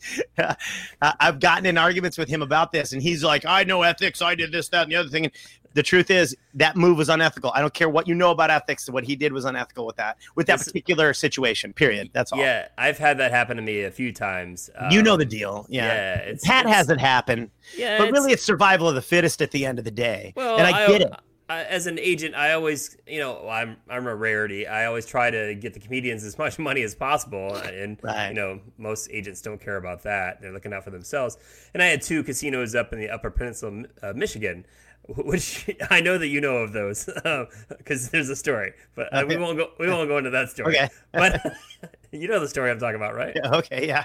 Speaker 2: I've gotten in arguments with him about this, and he's like, "I know ethics. I did this, that, and the other thing." The truth is, that move was unethical. I don't care what you know about ethics. What he did was unethical with that, with that
Speaker 1: This-
Speaker 2: particular situation. Period. That's all.
Speaker 1: yeah, I've had that happen to me a few times.
Speaker 2: You know
Speaker 1: Um,
Speaker 2: the deal. Yeah.
Speaker 1: Yeah, it's,
Speaker 2: Pat
Speaker 1: it's-
Speaker 2: has it happen.
Speaker 1: Yeah,
Speaker 2: but
Speaker 1: it's-
Speaker 2: really it's survival of the fittest at the end of the day
Speaker 1: Well,
Speaker 2: and i, get it
Speaker 1: I, as an agent, I always, you know, I'm I'm a rarity. I always try to get the comedians as much money as possible, and
Speaker 2: Right.
Speaker 1: you know, most agents don't care about that. They're looking out for themselves. And I had two casinos up in the Upper Peninsula, uh, Michigan, which I know that you know of those because there's a story, but uh, we won't go. We won't go into that story.
Speaker 2: Okay.
Speaker 1: but you know the story I'm talking about, right?
Speaker 2: okay yeah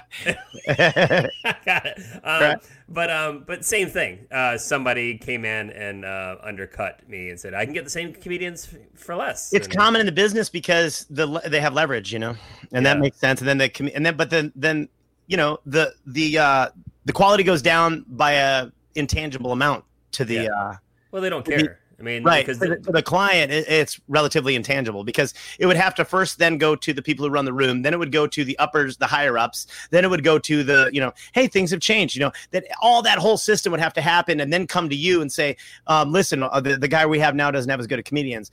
Speaker 1: Got it. Um,
Speaker 2: Right.
Speaker 1: But um, but same thing. Uh, somebody came in and uh, undercut me and said, "I can get the same comedians for less."
Speaker 2: it's
Speaker 1: And-
Speaker 2: common in the business because the le- they have leverage you know and that makes sense and then the and then but then then you know the the uh the quality goes down by a intangible amount to the
Speaker 1: Yeah.
Speaker 2: Uh
Speaker 1: Well, they don't care. I mean,
Speaker 2: right
Speaker 1: because
Speaker 2: the, the client it, it's relatively intangible because it would have to first then go to the people who run the room then it would go to the uppers the higher ups then it would go to the you know hey things have changed you know that all that whole system would have to happen and then come to you and say um, listen uh, the, the guy we have now doesn't have as good a comedians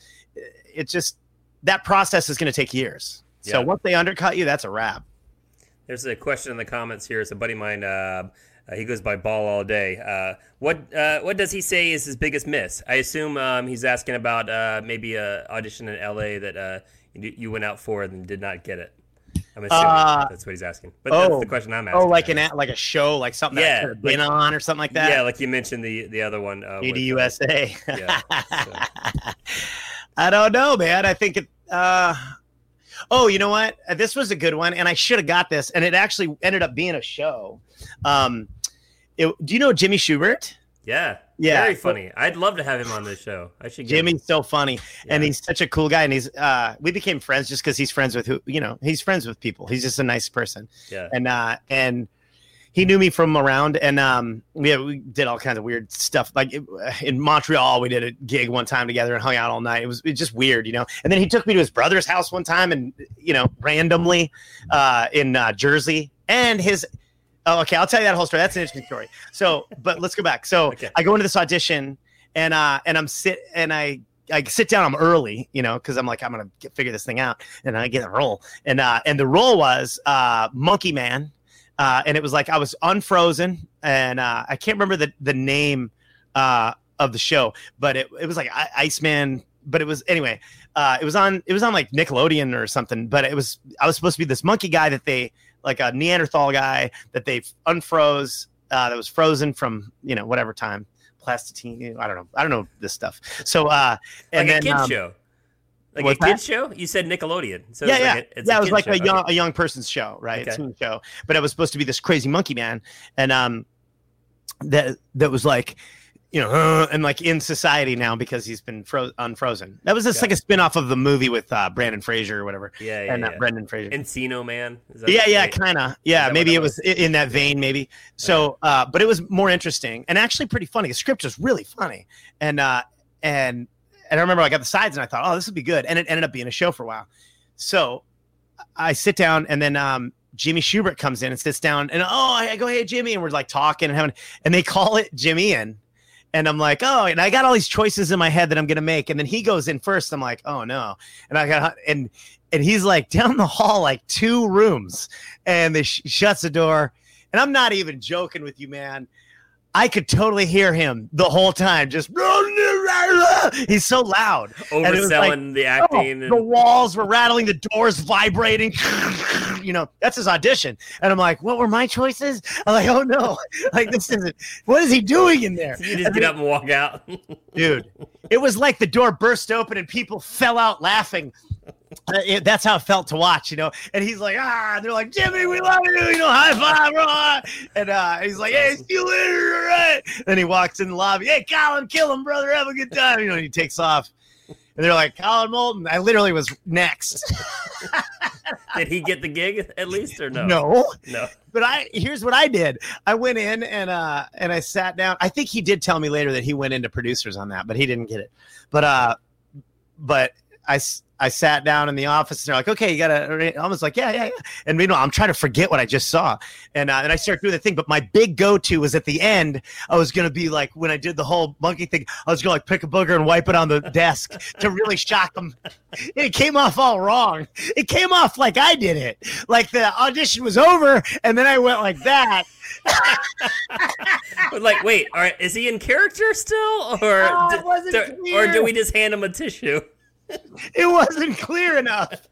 Speaker 2: it's just that process is going to take years so
Speaker 1: Yeah.
Speaker 2: once they undercut you that's a wrap
Speaker 1: there's a question in the comments here. It's a buddy of mine. Uh, uh, he goes by Ball all day. Uh, what uh, what does he say is his biggest miss? I assume um, he's asking about uh, maybe a audition in L.A. that uh, you, you went out for and did not get it. I'm assuming
Speaker 2: Uh,
Speaker 1: that's what he's asking. But
Speaker 2: oh.
Speaker 1: that's the question I'm asking.
Speaker 2: oh like an a- like a show like something that
Speaker 1: Yeah,
Speaker 2: I could have been on or something like that
Speaker 1: Yeah, like you mentioned the the other one. Uh, with,
Speaker 2: ADUSA.
Speaker 1: Yeah,
Speaker 2: I don't know, man. I think it. Uh, oh, you know what? This was a good one, and I should have got this, and it actually ended up being a show. Um, it, do you know Jimmy Shubert?
Speaker 1: yeah,
Speaker 2: Yeah.
Speaker 1: very funny. I'd love to have him on this show. I should. Get him.
Speaker 2: Jimmy's so funny, and he's such a cool guy. And he's uh, we became friends just because he's friends with who you know. He's friends with people. He's just a nice person.
Speaker 1: Yeah,
Speaker 2: and uh and he knew me from around and um yeah we did all kinds of weird stuff like it- in montreal we did a gig one time together and hung out all night it was, it was just weird you know and then he took me to his brother's house one time and you know randomly uh in uh, jersey and his oh okay i'll tell you that whole story that's an interesting story so but let's go back so
Speaker 1: Okay.
Speaker 2: i go into this audition and uh and i'm sit and i I sit down. I'm early, you know, because I'm like I'm gonna get, figure this thing out, and I get a role. And uh, and the role was uh, Monkey Man, uh, and it was like I was unfrozen, and uh, I can't remember the the name uh, of the show, but it, it was like I- Iceman. But it was anyway. Uh, it was on it was on like Nickelodeon or something. But it was I was supposed to be this monkey guy that they like a Neanderthal guy that they've unfroze uh, that was frozen from you know whatever time Pleistocene. I don't know. I don't know this stuff. So uh, and
Speaker 1: like a
Speaker 2: then
Speaker 1: kid
Speaker 2: um,
Speaker 1: show. Like a kid show? You said Nickelodeon. So
Speaker 2: yeah, yeah,
Speaker 1: like a,
Speaker 2: yeah.
Speaker 1: a
Speaker 2: It was like
Speaker 1: show.
Speaker 2: a
Speaker 1: Okay.
Speaker 2: young a young person's show, right?
Speaker 1: Okay.
Speaker 2: Teen show. But it was supposed to be this crazy monkey man, and um, that that was like, you know, uh, and like in society now because he's been fro- unfrozen. That was just
Speaker 1: Yeah.
Speaker 2: like a spin off of the movie with uh, Brandon Fraser or whatever,
Speaker 1: Yeah, yeah,
Speaker 2: and uh,
Speaker 1: yeah.
Speaker 2: Brendan Fraser.
Speaker 1: Encino Man. Is that-
Speaker 2: yeah, yeah, kind of. Yeah, maybe it was i- in that vein, maybe. So, uh, but it was more interesting and actually pretty funny. The script was really funny, and uh, and and I remember I got the sides and I thought, oh, this would be good. And it ended up being a show for a while. So I sit down and then um, Jimmy Shubert comes in and sits down and oh, I go, hey, Jimmy. And we're like talking and having, and they call it Jimmy in. And I'm like, oh, and I got all these choices in my head that I'm gonna make. And then he goes in first. I'm like, oh no. And I got and and he's like down the hall, like two rooms, and they sh- shuts the door. And I'm not even joking with you, man. I could totally hear him the whole time, just he's so loud,
Speaker 1: overselling like, the oh, acting. Oh,
Speaker 2: and- the walls were rattling, the doors vibrating. you know, that's his audition, and I'm like, "What were my choices?" I'm like, "Oh no, like this isn't. What is he doing in there?"
Speaker 1: You just and get then, up and walk out,
Speaker 2: dude. It was like the door burst open and people fell out laughing. Uh, it, that's how it felt to watch, you know. And he's like, ah, and they're like, Jimmy, we love you, you know, high five, bro. And uh, he's like, hey, see you later, all right. Then he walks in the lobby, hey, Collin, kill him, brother, have a good time, you know. he takes off, and they're like, Collin Moulton. I literally was next.
Speaker 1: did he get the gig at least, or no?
Speaker 2: No,
Speaker 1: no.
Speaker 2: But I here's what I did. I went in and uh and I sat down. I think he did tell me later that he went into producers on that, but he didn't get it. But uh, but I I sat down in the office and they're like, okay, you gotta. I was like, yeah, yeah, yeah. And meanwhile, I'm trying to forget what I just saw, and uh, and I start doing the thing. But my big go-to was at the end. I was gonna be like, when I did the whole monkey thing, I was gonna like pick a booger and wipe it on the desk to really shock them. And it came off all wrong. It came off like I did it, like the audition was over, and then I went like that.
Speaker 1: like, wait, all right, is he in character still, or
Speaker 2: oh,
Speaker 1: do, or do we just hand him a tissue?
Speaker 2: it wasn't clear enough.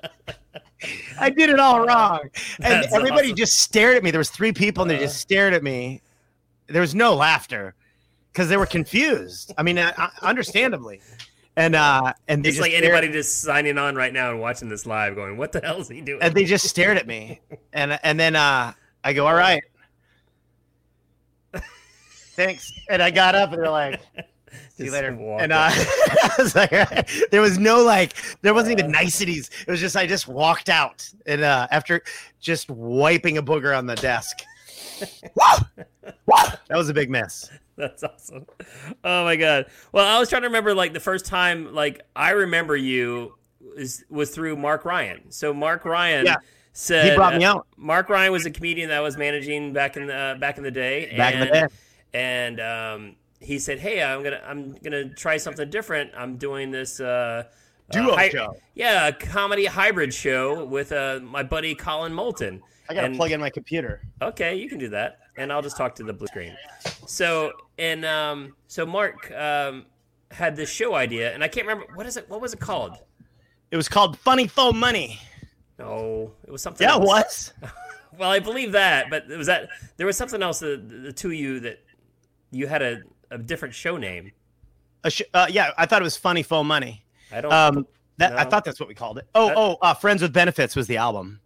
Speaker 2: I did it all wrong. And That's everybody awesome. just stared at me. There was three people and they just uh. stared at me. There was no laughter because they were confused. I mean, uh, understandably. And uh and
Speaker 1: it's like anybody just signing on right now and watching this live going, What the hell is he doing?
Speaker 2: And they just stared at me. And and then uh I go, All right. Thanks. And I got up and they're like See you later. And uh, was like, there was no like, there wasn't even niceties. It was just I just walked out and uh, after just wiping a booger on the desk. that was a big mess.
Speaker 1: That's awesome. Oh my god. Well, I was trying to remember like the first time like I remember you was was through Mark Ryan. So Mark Ryan.
Speaker 2: Yeah
Speaker 1: said
Speaker 2: he brought me out.
Speaker 1: Uh, Mark Ryan was a comedian that I was managing back in the uh, back in the day.
Speaker 2: Back
Speaker 1: and,
Speaker 2: in the day.
Speaker 1: And um, he said, "Hey, I'm gonna I'm gonna try something different. I'm doing this uh,
Speaker 2: duo uh, hi- show.
Speaker 1: Yeah, a comedy hybrid show with uh, my buddy Collin Moulton.
Speaker 2: I gotta and, plug in my computer.
Speaker 1: Okay, you can do that, and I'll just talk to the blue screen. So and um, so Mark um, had this show idea, and I can't remember what is it. What was it called?
Speaker 2: It was called Funny Faux Money.
Speaker 1: No, it was something.
Speaker 2: Yeah,
Speaker 1: else.
Speaker 2: it was.
Speaker 1: well, I believe that, but it was that there was something else. The, the two of you that you had a a different show name.
Speaker 2: Sh- uh, yeah, I thought it was Funny Faux Money.
Speaker 1: I don't.
Speaker 2: Um, that no. I thought that's what we called it. Oh, oh, uh, Friends with Benefits was the album.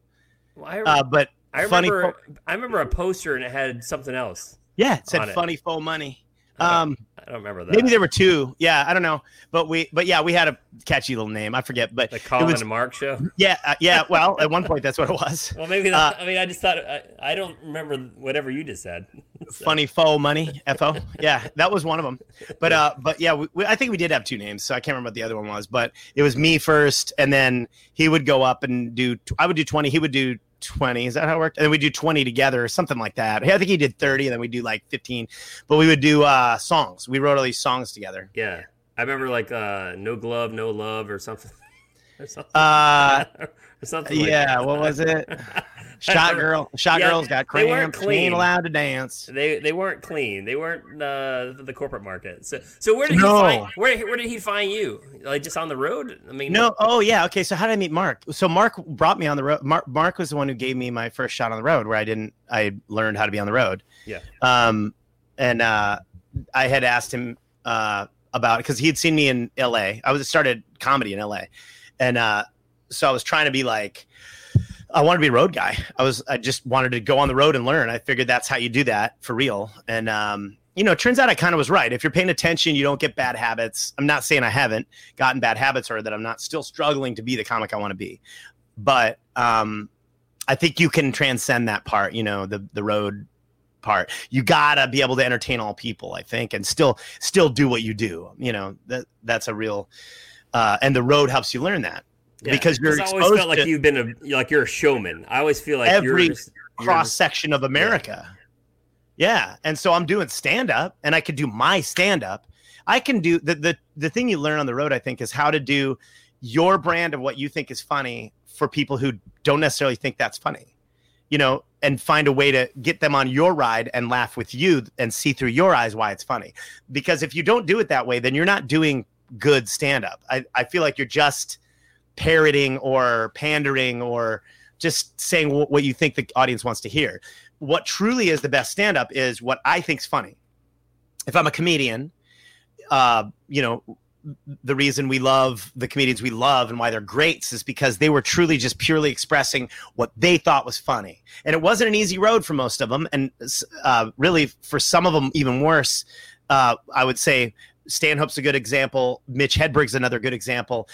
Speaker 1: Well, I, uh,
Speaker 2: but
Speaker 1: I remember, funny I remember a poster and it had something else.
Speaker 2: Yeah, it said "Funny Faux Money." Um,
Speaker 1: I don't remember that.
Speaker 2: Maybe there were two. Yeah, I don't know, but we, but yeah, we had a catchy little name. I forget, but
Speaker 1: the Collin was, and Mark show.
Speaker 2: Yeah, uh, yeah. Well, at one point, that's what it was.
Speaker 1: Well, maybe. That, uh, I mean, I just thought I, I, don't remember whatever you just said.
Speaker 2: So. Funny faux money, fo. Yeah, that was one of them. But uh, but yeah, we, we, I think we did have two names, so I can't remember what the other one was. But it was me first, and then he would go up and do. I would do twenty. He would do 20. Is that how it worked? And then we do 20 together or something like that. I think he did 30 and then we do like 15. But we would do uh songs. We wrote all these songs together.
Speaker 1: Yeah. I remember like uh No Glove, No Love or something.
Speaker 2: or something. Uh or something yeah, like what was it? Shot girl, shot yeah, girls got cramps. They weren't clean. ain't allowed to dance.
Speaker 1: They they weren't clean. They weren't uh, the corporate market. So so where did no. he find where where did he find you? Like just on the road? I mean,
Speaker 2: no. Oh yeah. Okay. So how did I meet Mark? So Mark brought me on the road. Mark Mark was the one who gave me my first shot on the road, where I didn't. I learned how to be on the road.
Speaker 1: Yeah.
Speaker 2: Um, and uh, I had asked him uh about because he had seen me in L.A. I was started comedy in L.A. And uh, so I was trying to be like I wanted to be a road guy. I was I just wanted to go on the road and learn. I figured that's how you do that for real. And um, you know, it turns out I kind of was right. If you're paying attention, you don't get bad habits. I'm not saying I haven't gotten bad habits or that I'm not still struggling to be the comic I want to be. But um, I think you can transcend that part, you know, the the road part. You gotta be able to entertain all people, I think, and still still do what you do. You know that that's a real, uh, and the road helps you learn that
Speaker 1: Yeah,
Speaker 2: because you're
Speaker 1: I always felt like you've been a like you're a showman. I always feel like
Speaker 2: Every
Speaker 1: you're just,
Speaker 2: cross section of America. Yeah. And so I'm doing stand up and I could do my stand up. I can do the, the the thing you learn on the road, I think, is how to do your brand of what you think is funny for people who don't necessarily think that's funny. You know, and find a way to get them on your ride and laugh with you and see through your eyes why it's funny. Because if you don't do it that way, then you're not doing good stand up. I, I feel like you're just parroting or pandering or just saying wh- what you think the audience wants to hear. What truly is the best stand up is what I think's funny. If I'm a comedian, uh, you know, the reason we love the comedians we love and why they're greats is because they were truly just purely expressing what they thought was funny. And it wasn't an easy road for most of them. And uh, really, for some of them, even worse, uh, I would say Stanhope's a good example. Mitch Hedberg's another good example.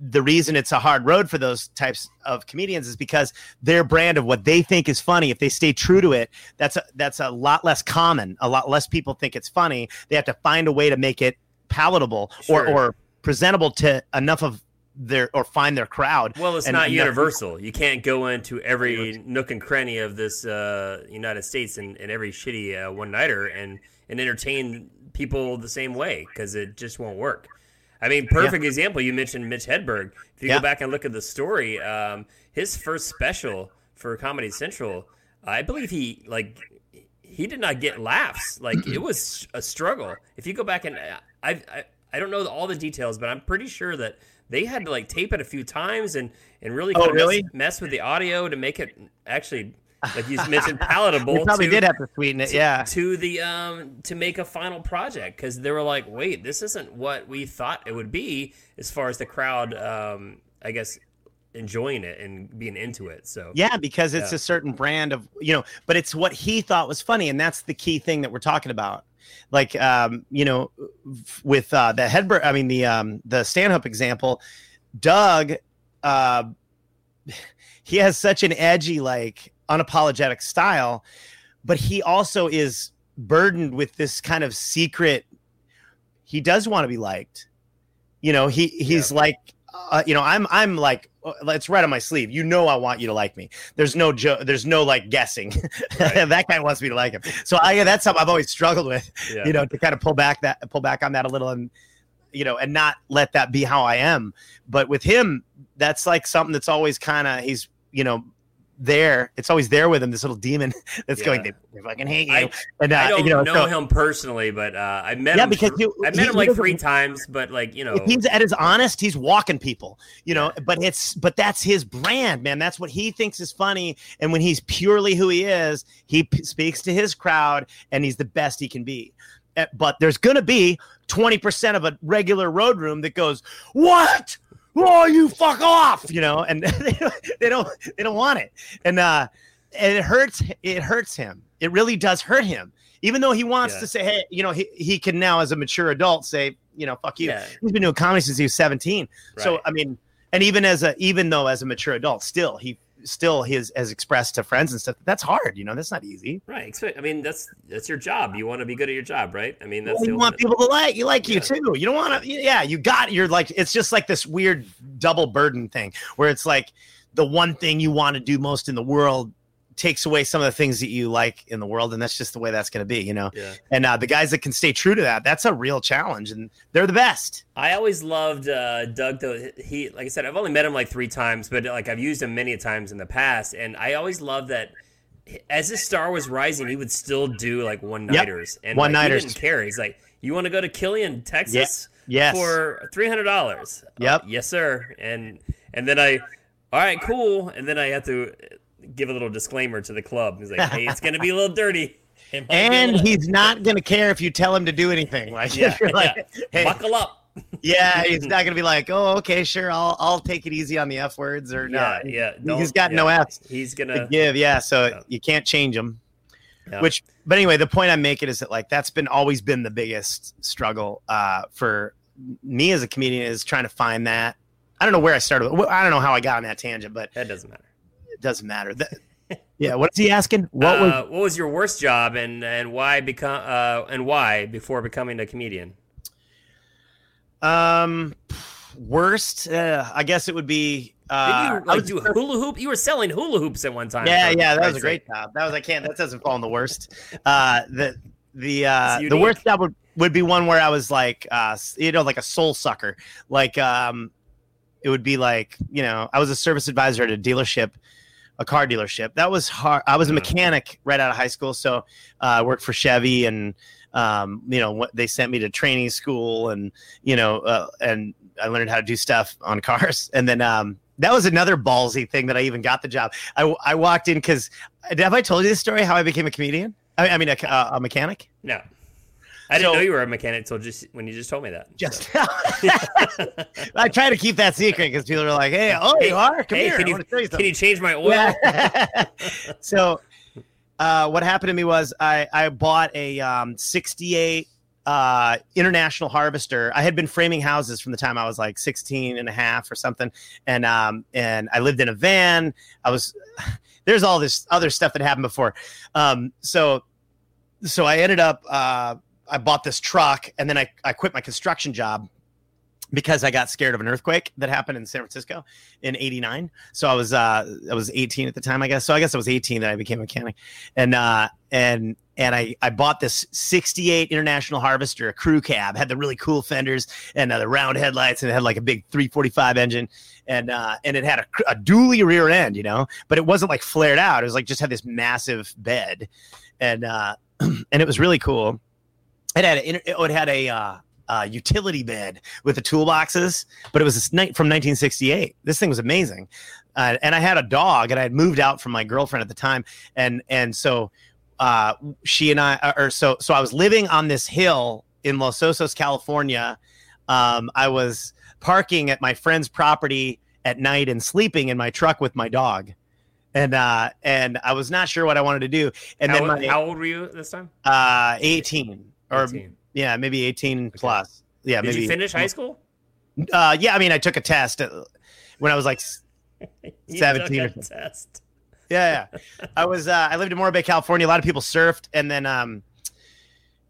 Speaker 2: The reason it's a hard road for those types of comedians is because their brand of what they think is funny, if they stay true to it, that's a, that's a lot less common. A lot less people think it's funny. They have to find a way to make it palatable
Speaker 1: Sure.
Speaker 2: or, or presentable to enough of their or find their crowd.
Speaker 1: Well, it's
Speaker 2: and
Speaker 1: not universal. You can't go into every nook and cranny of this uh, United States and, and every shitty uh, one nighter and and entertain people the same way because it just won't work. I mean, perfect example. You mentioned Mitch Hedberg. If you
Speaker 2: Yeah.
Speaker 1: go back and look at the story, um, his first special for Comedy Central, I believe he like he did not get laughs. Like it was a struggle. If you go back and I I, I don't know all the details, but I'm pretty sure that they had to like tape it a few times and and really,
Speaker 2: Oh,
Speaker 1: of
Speaker 2: really?
Speaker 1: Mess, mess with the audio to make it actually like he's mentioned palatable.
Speaker 2: They probably
Speaker 1: to,
Speaker 2: did have to sweeten it. Yeah.
Speaker 1: to the um to make a final project because they were like, wait, this isn't what we thought it would be as far as the crowd, um, I guess, enjoying it and being into it. So
Speaker 2: Yeah, because it's
Speaker 1: Yeah.
Speaker 2: a certain brand of you know, but it's what he thought was funny, and that's the key thing that we're talking about. Like, um, you know, with uh, the Hedberg, I mean the um, the Stanhope example, Doug, uh, he has such an edgy, like unapologetic style, but he also is burdened with this kind of secret. He does want to be liked. You know, he he's like, uh, you know, I'm I'm like, uh, it's right on my sleeve. You know, I want you to like me. There's no joke. There's no like guessing.
Speaker 1: Right.
Speaker 2: that guy wants me to like him. So I that's something I've always struggled with.
Speaker 1: yeah.
Speaker 2: You know, to kind of pull back that pull back on that a little and you know, and not let that be how I am. But with him, that's like something that's always kind of he's you know there. It's always there with him. This little demon that's going, they, they fucking hate you.
Speaker 1: I,
Speaker 2: and uh,
Speaker 1: I don't
Speaker 2: you know,
Speaker 1: know,
Speaker 2: so-
Speaker 1: him personally, but uh, I met
Speaker 2: Yeah,
Speaker 1: him.
Speaker 2: because you-
Speaker 1: I
Speaker 2: he-
Speaker 1: met him like three times, but like you know,
Speaker 2: he's at his honest, he's walking people, you know. But it's but that's his brand, man. That's what he thinks is funny. And when he's purely who he is, he p- speaks to his crowd, and he's the best he can be. Uh, But there's gonna be twenty percent of a regular road room that goes, "What? Oh, you fuck off!" You know, and they don't they don't, they don't want it, and uh, and it hurts. It hurts him. It really does hurt him. Even though he wants
Speaker 1: Yeah.
Speaker 2: to say, "Hey," you know, he he can now, as a mature adult, say, "You know, fuck you."
Speaker 1: yeah,
Speaker 2: he's been doing comedy since he was 17 so i mean and even as a even though as a mature adult still he still his has expressed to friends and stuff that's hard you know that's not easy
Speaker 1: right. I mean, that's that's your job. You want to be good at your job, right? I mean, that's
Speaker 2: Well, you want people to like you like you too you don't want to yeah you got you're like it's just like this weird double burden thing where it's like the one thing you want to do most in the world takes away some of the things that you like in the world and that's just the way that's going to be you know
Speaker 1: Yeah.
Speaker 2: and uh, the guys that can stay true to that that's a real challenge and they're the best
Speaker 1: I always loved uh, Doug. Though he, like I said, I've only met him like three times, but like I've used him many times in the past, and I always loved that. As his star was rising, he would still do like one nighters, and
Speaker 2: One-nighters.
Speaker 1: He didn't care. He's like, "You want to go to Killeen, Texas,
Speaker 2: yes
Speaker 1: for three hundred dollars?"
Speaker 2: Yep.
Speaker 1: yes, sir. And and then I, all right, cool. And then I have to give a little disclaimer to the club. He's like, "Hey, it's gonna be a little dirty." It might be a
Speaker 2: and
Speaker 1: little-
Speaker 2: he's not going to care if you tell him to do anything like
Speaker 1: Yeah,
Speaker 2: like hey,
Speaker 1: buckle up.
Speaker 2: yeah he's not going to be like oh okay sure i'll i'll take it easy on the f words or not.
Speaker 1: Yeah, yeah.
Speaker 2: he's got no
Speaker 1: yeah.
Speaker 2: f's
Speaker 1: He's gonna.
Speaker 2: give yeah so
Speaker 1: Yeah.
Speaker 2: you can't change them
Speaker 1: Yeah.
Speaker 2: which but anyway the point i'm making is that like that's been always been the biggest struggle uh for me as a comedian is trying to find that i don't know where i started i don't know how i got on that tangent but
Speaker 1: That doesn't matter.
Speaker 2: It doesn't matter. The, yeah. What's he asking? What was
Speaker 1: Uh, what was your worst job and and why become uh, and why before becoming a comedian?
Speaker 2: um worst? Uh, I guess it would be.
Speaker 1: Did
Speaker 2: Uh,
Speaker 1: you
Speaker 2: I
Speaker 1: like
Speaker 2: was-
Speaker 1: do hula hoop? You were selling hula hoops at one time.
Speaker 2: yeah,
Speaker 1: for
Speaker 2: yeah. That was a great job. That was I can't. That doesn't fall in the worst. Uh, the the uh, the worst job would, would be one where I was like, uh, you know, like a soul sucker. Like, um, it would be like, you know, I was a service advisor at a dealership, a car dealership. That was hard. I was a
Speaker 1: Mm.
Speaker 2: mechanic right out of high school, so uh, I worked for Chevy, and um, you know, what they sent me to training school, and you know, uh, and I learned how to do stuff on cars, and then um, that was another ballsy thing that I even got the job. I, I walked in because have I told you this story? How I became a comedian? I, I mean, a, uh, a mechanic.
Speaker 1: No, I didn't
Speaker 2: So-
Speaker 1: know you were a mechanic until just when you just told me that.
Speaker 2: Just I try to keep that secret because people are like, "Hey, oh,
Speaker 1: Hey,
Speaker 2: you are? Come
Speaker 1: hey,
Speaker 2: here.
Speaker 1: can you
Speaker 2: you
Speaker 1: can you change my oil?
Speaker 2: Yeah. so, uh, what happened to me was I I bought a um, '68 uh, international harvester. I had been framing houses from the time I was like 16 and a half or something, and um, and I lived in a van. I was there's all this other stuff that happened before. Um, so so I ended up uh, I bought this truck and then I, I quit my construction job because I got scared of an earthquake that happened in San Francisco in 89. So I was uh I was 18 at the time, I guess. So I guess I was 18 that I became a mechanic. And uh and and I I bought this 68 International Harvester, a crew cab, had the really cool fenders and uh, the round headlights and it had like a big 345 engine and uh and it had a, a dually rear end, you know, but it wasn't like flared out. It was like just had this massive bed. And uh and it was really cool. It had a, it had a uh, uh, utility bed with the toolboxes, but it was this night from 1968. This thing was amazing, uh, and I had a dog, and I had moved out from my girlfriend at the time, and and so uh, she and I, or so so I was living on this hill in Los Osos, California. Um, I was parking at my friend's property at night and sleeping in my truck with my dog. And uh, and I was not sure what I wanted to do. And
Speaker 1: how,
Speaker 2: then my
Speaker 1: how old were you this time?
Speaker 2: uh, 18 or
Speaker 1: 18.
Speaker 2: yeah, maybe 18 plus. Yeah,
Speaker 1: Did
Speaker 2: maybe.
Speaker 1: you finish high school?
Speaker 2: Uh, yeah, I mean, I took a test uh, when I was like, 17 or
Speaker 1: took a test.
Speaker 2: yeah, yeah. I was. Uh, I lived in Morro Bay, California. A lot of people surfed, and then, um,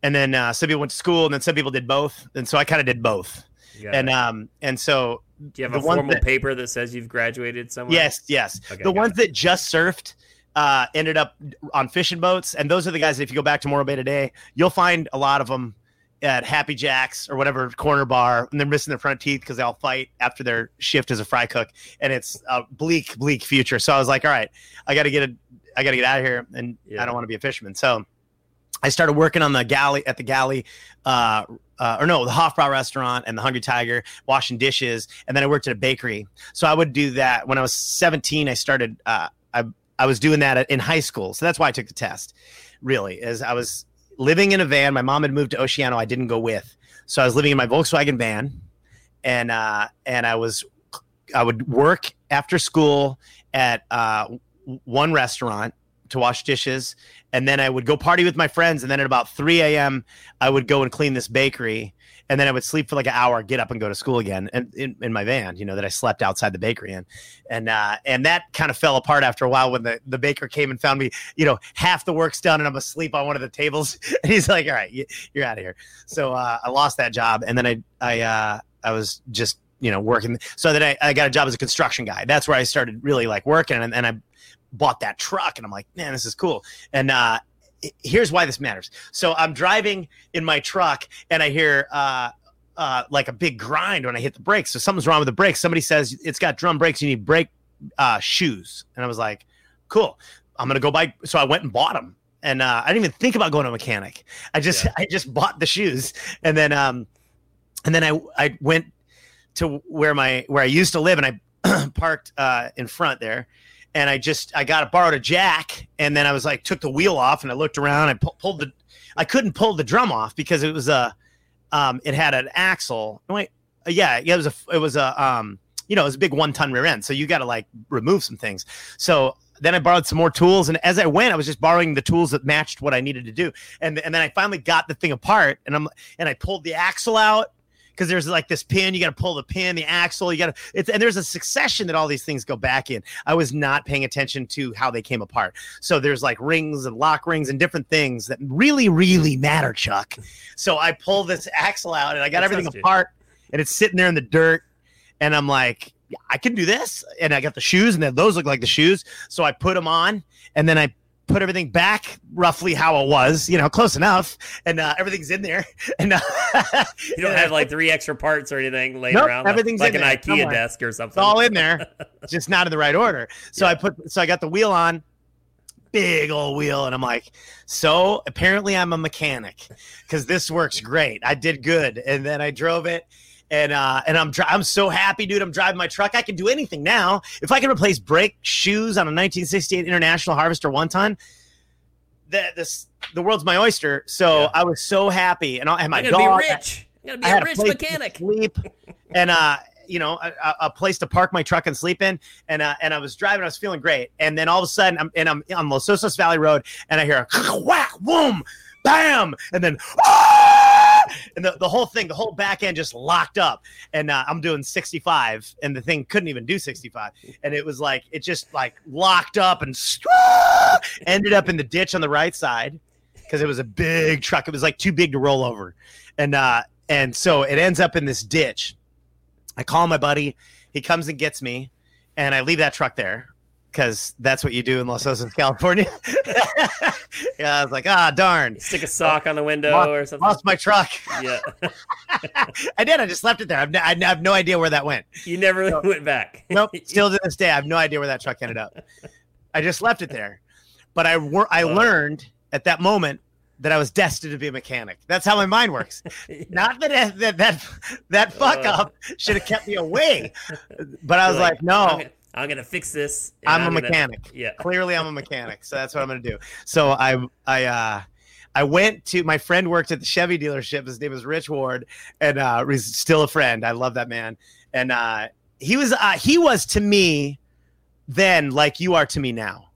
Speaker 2: and then uh, some people went to school, and then some people did both, and so I kind of did both. And
Speaker 1: it.
Speaker 2: um, and so
Speaker 1: Do you have a formal
Speaker 2: that-
Speaker 1: paper that says you've graduated somewhere?
Speaker 2: yes, yes,
Speaker 1: Okay,
Speaker 2: the ones that just surfed. Uh, ended up on fishing boats, and those are the guys. If you go back to Morro Bay today, you'll find a lot of them at Happy Jacks or whatever corner bar, and they're missing their front teeth because they all fight after their shift as a fry cook, and it's a bleak, bleak future. So I was like, all right, I got to get a, I got to get out of here, and
Speaker 1: Yeah.
Speaker 2: I don't want to be a fisherman. So I started working on the galley at the galley, uh, uh, or no, the Hofbrau restaurant and the Hungry Tiger, washing dishes, and then I worked at a bakery. So I would do that when I was 17. I started, uh, I I was doing that in high school, so that's why I took the test. Really, as I was living in a van. My mom had moved to Oceano. I didn't go with, so I was living in my Volkswagen van, and uh, and I was I would work after school at uh, one restaurant to wash dishes, and then I would go party with my friends, and then at about 3 a.m. I would go and clean this bakery, and then I would sleep for like an hour, get up and go to school again, and in, in my van, you know, that I slept outside the bakery in, and uh, and that kind of fell apart after a while when the the baker came and found me, you know, half the work's done, and I'm asleep on one of the tables, and he's like, "All right, you, you're out of here." So uh, I lost that job, and then I I uh, I was just you know working, so then I, I got a job as a construction guy. That's where I started really like working, and, and I bought that truck and I'm like, man, this is cool. And uh, here's why this matters. So I'm driving in my truck and I hear uh, uh, like a big grind when I hit the brakes. So something's wrong with the brakes. Somebody says it's got drum brakes. You need brake uh, shoes. And I was like, cool. I'm gonna go buy. So I went and bought them. And uh, I didn't even think about going to a mechanic. I just
Speaker 1: Yeah.
Speaker 2: I just bought the shoes, and then um, and then I I went to where my where I used to live, and I parked uh, in front there, and I just I got a borrowed a jack, and then I was like took the wheel off, and I looked around, I pu- pulled the, I couldn't pull the drum off because it was a, um, it had an axle. Wait, uh, yeah, yeah, it was a it was a um, you know, it was a big one ton rear end, so you got to like remove some things. So then I borrowed some more tools, and as I went, I was just borrowing the tools that matched what I needed to do, and and then I finally got the thing apart, and I'm and I pulled the axle out because there's like this pin. You got to pull the pin, the axle. You got to. It's and there's a succession that all these things go back in. I was not paying attention to how they came apart. So there's like rings and lock rings and different things that really, really matter, Chuck. So I pull this axle out and I got
Speaker 1: That
Speaker 2: everything
Speaker 1: good.
Speaker 2: apart, and it's sitting there in the dirt, and I'm like. "Yeah, I can do this, and I got the shoes, and then those look like the shoes. So I put them on, and then I put everything back roughly how it was, you know, close enough, and uh, everything's in there. And uh,
Speaker 1: You don't have like three extra parts or anything laying
Speaker 2: Nope,
Speaker 1: around, like-
Speaker 2: everything's
Speaker 1: like
Speaker 2: in
Speaker 1: an
Speaker 2: there
Speaker 1: IKEA
Speaker 2: somewhere.
Speaker 1: desk or something.
Speaker 2: it's all in there, just not in the right order. So
Speaker 1: Yeah.
Speaker 2: I put, so I got the wheel on, big old wheel, and I'm like, so apparently I'm a mechanic because this works great. I did good, and then I drove it. And uh, and I'm dri- I'm so happy, dude. I'm driving my truck. I can do anything now. If I can replace brake shoes on a 1968 International Harvester one ton, that this the world's my oyster. So
Speaker 1: Yeah.
Speaker 2: I was so happy, and I and my
Speaker 1: I'm
Speaker 2: dog.
Speaker 1: be rich. I'm gonna be
Speaker 2: I
Speaker 1: a
Speaker 2: had a
Speaker 1: rich mechanic.
Speaker 2: sleep, and uh, you know, a, a- a place to park my truck and sleep in, and uh, and I was driving. I was feeling great, and then all of a sudden, I'm and I'm on Los Osos Valley Road, and I hear a whack, boom, bam, and then ah! And the, the whole thing, the whole back end just locked up, and uh, I'm doing 65, and the thing couldn't even do 65, and it was like it just like locked up and ended up in the ditch on the right side because it was a big truck. It was like too big to roll over, and uh, and so it ends up in this ditch. I call my buddy. He comes and gets me, and I leave that truck there because that's what you do in Los Osos, California. yeah, I was like, ah, darn,
Speaker 1: Stick a sock on the window
Speaker 2: Lost-
Speaker 1: or something.
Speaker 2: lost my truck.
Speaker 1: Yeah,
Speaker 2: I did. I just left it there. I've, I have no idea where that went.
Speaker 1: you never
Speaker 2: No.
Speaker 1: went back.
Speaker 2: Nope. Still to this day, I have no idea where that truck ended up. I just left it there. But I wor- I
Speaker 1: Wow.
Speaker 2: learned at that moment that I was destined to be a mechanic. That's how my mind works. Not that that that, that fuck
Speaker 1: Uh.
Speaker 2: up should have kept me away, but I was
Speaker 1: You're
Speaker 2: like, no,
Speaker 1: I'm gonna, fix this. and
Speaker 2: I'm a
Speaker 1: gonna-
Speaker 2: mechanic.
Speaker 1: Yeah.
Speaker 2: Clearly, I'm a mechanic, so that's what I'm gonna do. So I I uh I went to my friend worked at the Chevy dealership. His name was Rich Ward, and uh, he's still a friend. I love that man, and uh, he was uh, he was to me then like you are to me now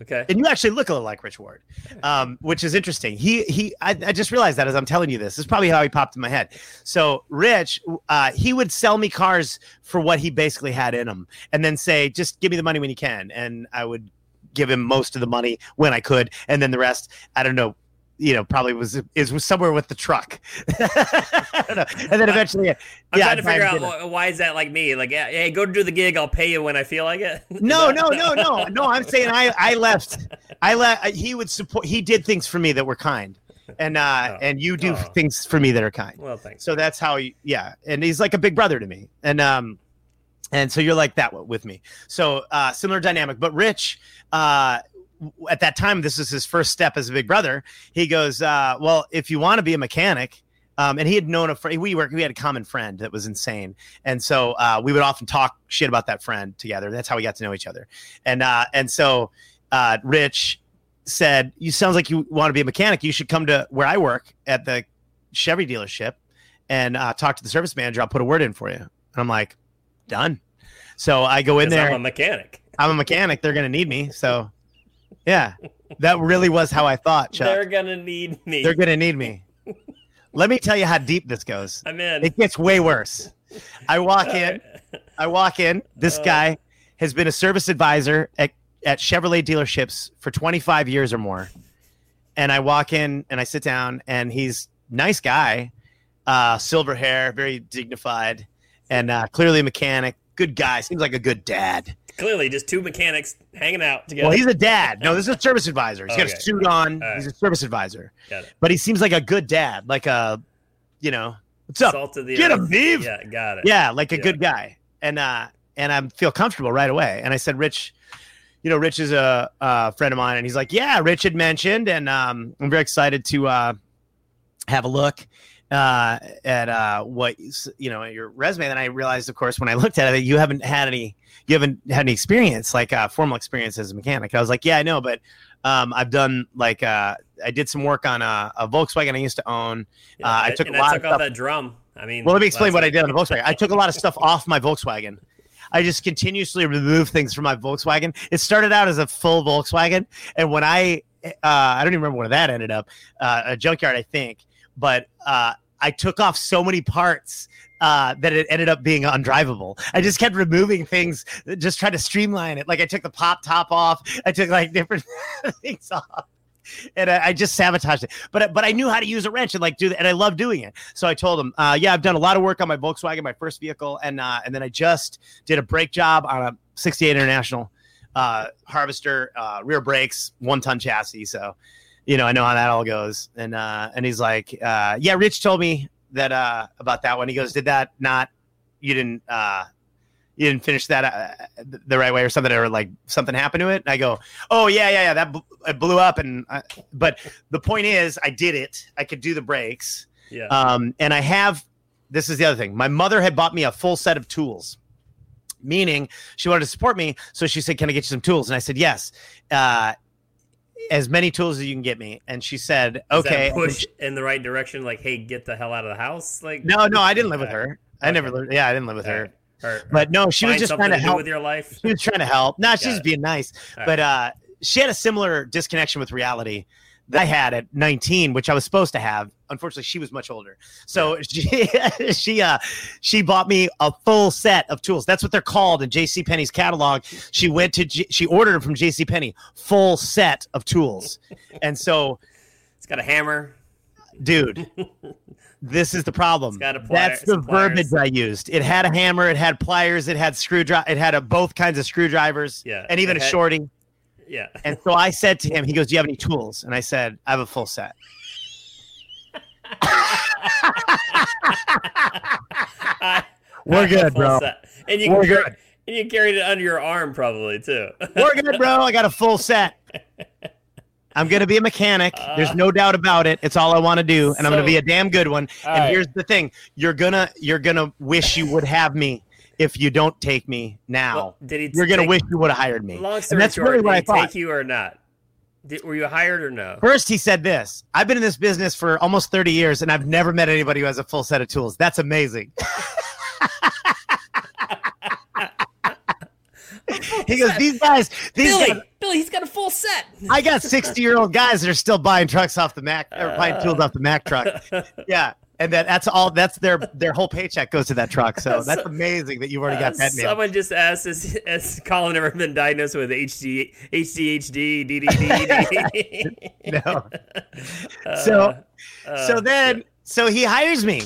Speaker 1: Okay.
Speaker 2: and you actually look a little like Rich Ward, um, which is interesting. He he, I, I just realized that as I'm telling you this. This is probably how he popped in my head. So Rich, uh, he would sell me cars for what he basically had in them, and then say, "Just give me the money when you can," and I would give him most of the money when I could, and then the rest, I don't know. You know, probably was is was somewhere with the truck, I don't know. and then eventually,
Speaker 1: I'm
Speaker 2: yeah,
Speaker 1: trying to figure out
Speaker 2: dinner.
Speaker 1: why is that like me? Like, yeah, hey, go do the gig. I'll pay you when I feel like it.
Speaker 2: No, no, no, no, no. I'm saying I, I left. I left. He would support. He did things for me that were kind, and uh,
Speaker 1: Oh.
Speaker 2: and you do
Speaker 1: Oh.
Speaker 2: things for me that are kind.
Speaker 1: Well, thanks.
Speaker 2: So that's how. You, yeah, and he's like a big brother to me, and um, and so you're like that with me. So uh, similar dynamic. But Rich, uh, at that time, this is his first step as a big brother. He goes, uh, well, if you want to be a mechanic. Um, and he had known a friend. We were we had a common friend that was insane, and so uh, we would often talk shit about that friend together. That's how we got to know each other. And uh, and so uh, Rich said, "You sounds like you want to be a mechanic. You should come to where I work at the Chevy dealership and uh, talk to the service manager. I'll put a word in for you." And I'm like, "Done." So I go in there.
Speaker 1: I'm a mechanic.
Speaker 2: I'm a mechanic. They're gonna need me. So yeah, that really was how I thought. Chuck.
Speaker 1: They're gonna need me.
Speaker 2: They're gonna need me. Let me tell you how deep this goes.
Speaker 1: I'm in.
Speaker 2: It gets way worse. I walk in. I walk in. This
Speaker 1: Uh.
Speaker 2: guy has been a service advisor at, at Chevrolet dealerships for 25 years or more. And I walk in and I sit down, and he's nice guy, uh, silver hair, very dignified, and uh, clearly a mechanic. Good guy. Seems like a good dad.
Speaker 1: Clearly, just two mechanics hanging out together.
Speaker 2: Well, he's a dad. No, this is a service advisor. He's got a suit on.
Speaker 1: Right.
Speaker 2: He's a service advisor.
Speaker 1: Got it.
Speaker 2: But he seems like a good dad. Like a, you know, what's up?
Speaker 1: Salt of the
Speaker 2: Get
Speaker 1: earth.
Speaker 2: him, Beeve.
Speaker 1: Yeah, got it.
Speaker 2: yeah like a
Speaker 1: Yeah.
Speaker 2: good guy and uh and i feel comfortable right away and i said rich you know rich is a, a friend of mine and he's like yeah rich had mentioned and um i'm very excited to uh have a look uh at uh what you know your resume and i realized of course when i looked at it that you haven't had any you haven't had any experience like uh formal experience as a mechanic i was like yeah i know but um i've done like uh i did some work on a, a volkswagen i used to own
Speaker 1: Yeah,
Speaker 2: Uh, I
Speaker 1: and-
Speaker 2: took a lot
Speaker 1: I
Speaker 2: of
Speaker 1: took
Speaker 2: stuff-
Speaker 1: that drum. I mean,
Speaker 2: well, let me explain what I did on the Volkswagen. I took a lot of stuff off my Volkswagen. I just continuously remove things from my Volkswagen. It started out as a full Volkswagen, and when I, uh, I don't even remember where that ended up, uh, a junkyard, I think. But uh, I took off so many parts uh, that it ended up being undrivable. I just kept removing things, just trying to streamline it. Like I took the pop top off, I took like different things off. And I, I, just sabotaged it, but but I knew how to use a wrench and like do that, and I love doing it. So I told him, uh, "Yeah, I've done a lot of work on my Volkswagen, my first vehicle, and uh, and then I just did a brake job on a '68 International uh, Harvester, uh, rear brakes, one ton chassis. So, you know, I know how that all goes. And uh, and he's like, uh, "Yeah, Rich told me that uh, about that one. He goes, "Did that not? You didn't uh, you didn't finish that uh, the right way or something, or like something happened to it?" And I go, "Oh yeah, yeah, yeah. That bl- it blew up." And I, but the point is, I did it. I could do the brakes.
Speaker 1: Yeah.
Speaker 2: Um, and I have. This is the other thing. My mother had bought me a full set of tools meaning she wanted to support me. So she said, Can I get you some tools? And I said, Yes. Uh, as many tools as you can get me. And she said, Okay.
Speaker 1: push in the right direction, like, hey, get the hell out of the house. Like,
Speaker 2: no, no, I didn't live with her. I never lived. Yeah, I didn't live with her. Or, but no, she was just trying to help
Speaker 1: with your life.
Speaker 2: She was trying to help. No, she's being nice. but uh, she had a similar disconnection with reality that I had at 19, which I was supposed to have. Unfortunately, she was much older. So she she uh she bought me a full set of tools. That's what they're called in JC Penney's catalog. She went to G- she ordered them from JC Penney, full set of tools. and so
Speaker 1: it's got a hammer.
Speaker 2: Dude. this is the problem. That's the verbiage I used. It had a hammer, it had pliers, it had screwdriver, it had a, both kinds of screwdrivers,
Speaker 1: yeah,
Speaker 2: and even a shorty.
Speaker 1: Yeah.
Speaker 2: And so I said to him, he goes, Do you have any tools? And I said, I have a full set. We're good, bro. Set.
Speaker 1: And you We're good. And you carried it under your arm probably too.
Speaker 2: We're good, bro. I got a full set. I'm gonna be a mechanic. Uh, There's no doubt about it. It's all I want to do, and so, I'm gonna be a damn good one. And right. here's the thing: you're gonna you're gonna wish you would have me if you don't take me now, well, did he you're gonna wish you would have hired me.
Speaker 1: Long story that's short, really what I thought. Take you or not? Did, were you hired or no?
Speaker 2: First, he said this: "I've been in this business for almost 30 years, and I've never met anybody who has a full set of tools. That's amazing." he goes, "These guys, these
Speaker 1: Billy,
Speaker 2: guys,
Speaker 1: Billy, he's got a full set."
Speaker 2: I got 60 year old guys that are still buying trucks off the Mack, or buying tools off the Mack truck. Yeah, and that that's all that's their their whole paycheck goes to that truck. So that's amazing that you've already got that
Speaker 1: someone just asked has, has collin ever been diagnosed with HD, hdhd ddd
Speaker 2: no. So uh, so then so he hires me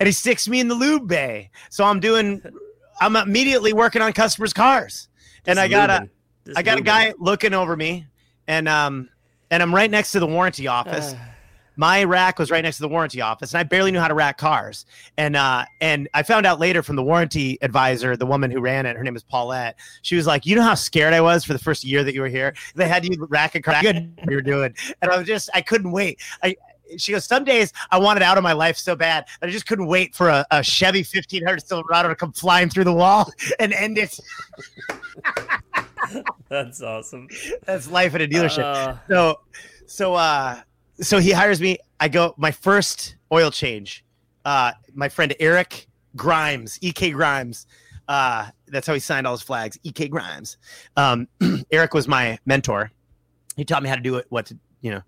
Speaker 2: and he sticks me in the lube bay. So i'm doing i'm immediately working on customers cars. And i got a I got a guy looking over me and um and i'm right next to the warranty office my rack was right next to the warranty office and i barely knew how to rack cars and uh and i found out later from the warranty advisor the woman who ran it her name is paulette she was like you know how scared i was for the first year that you were here they had you rack a car good you were doing and i was just i couldn't wait i she goes, some days I wanted out of my life so bad that I just couldn't wait for a, a Chevy 1500 Silverado to come flying through the wall and end it.
Speaker 1: That's awesome.
Speaker 2: That's life at a dealership. Uh, so, so, uh, so he hires me. I go my first oil change. Uh, my friend Eric Grimes, EK Grimes. Uh, that's how he signed all his flags. EK Grimes. Um, Eric was my mentor. He taught me how to do it. What to you know,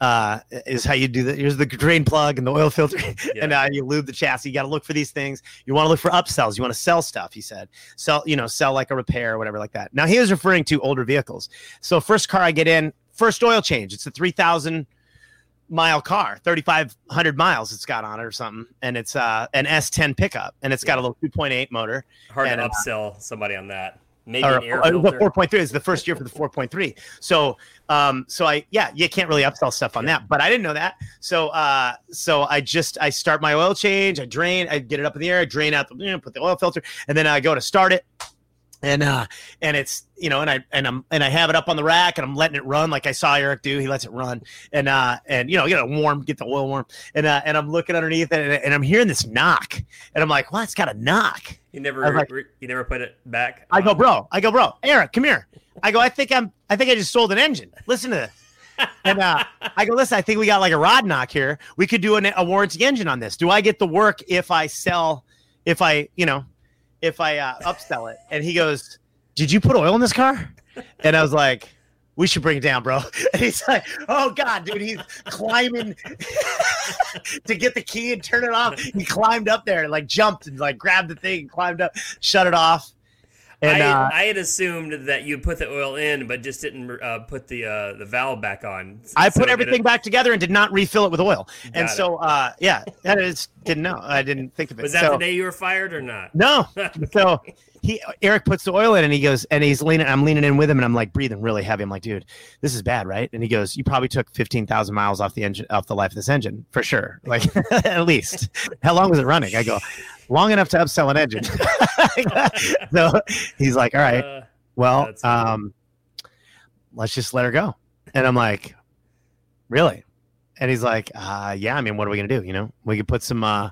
Speaker 2: uh, is how you do that. Here's the drain plug and the oil filter, yeah. and uh, you lube the chassis. You got to look for these things. You want to look for upsells. You want to sell stuff. He said, sell, you know, sell like a repair or whatever like that. Now he was referring to older vehicles. So first car I get in, first oil change. It's a three thousand mile car, 3,500 miles it's got on it or something. And it's uh, an S10 pickup and it's got a little 2.8 motor.
Speaker 1: Hard
Speaker 2: and,
Speaker 1: to
Speaker 2: uh,
Speaker 1: upsell uh, somebody on that. Maybe or, an air uh,
Speaker 2: the 4.3 is the first year for the 4.3. So, um, so I, yeah, you can't really upsell stuff on yeah. that, but I didn't know that. So, uh, so I just, I start my oil change, I drain, I get it up in the air, I drain out the, you know, put the oil filter, and then I go to start it and uh and it's you know and i and i'm and i have it up on the rack and i'm letting it run like i saw eric do. He lets it run. And uh and you know get it warm get the oil warm. And uh and i'm looking underneath it and, and i'm hearing this knock. And i'm like well it's got a knock.
Speaker 1: You never like, you never put it back
Speaker 2: i go bro i go bro eric come here. I go i think i'm i think i just sold an engine. Listen to this. And uh, I go, listen, I think we got like a rod knock here. We could do a, a warranty engine on this. Do I get the work if I sell, if I, you know, if I uh, upsell it. And he goes, Did you put oil in this car? And I was like, we should bring it down, bro. And he's like, oh God, dude, he's climbing to get the key and turn it off. He climbed up there and like jumped and like grabbed the thing and climbed up, shut it off. And
Speaker 1: I,
Speaker 2: uh,
Speaker 1: I had assumed that you put the oil in, but just didn't uh, put the uh, the valve back on.
Speaker 2: I
Speaker 1: So
Speaker 2: put
Speaker 1: it-
Speaker 2: everything back together and did not refill it with oil. and
Speaker 1: it.
Speaker 2: so, uh, yeah, that is didn't know. I didn't think of it.
Speaker 1: Was that
Speaker 2: so,
Speaker 1: the day you were fired or not?
Speaker 2: No. So he Eric puts the oil in and he goes and he's leaning. I'm leaning in with him and I'm like breathing really heavy. I'm like, dude, this is bad, right? And he goes, you probably took fifteen thousand miles off the engine, off the life of this engine for sure. Like at least. How long was it running? I go, long enough to upsell an engine. so he's like, all right,
Speaker 1: Uh,
Speaker 2: well, um, let's just let her go. And I'm like, really? And he's like, uh, yeah. I mean, what are we gonna do? You know, we could put some. Uh,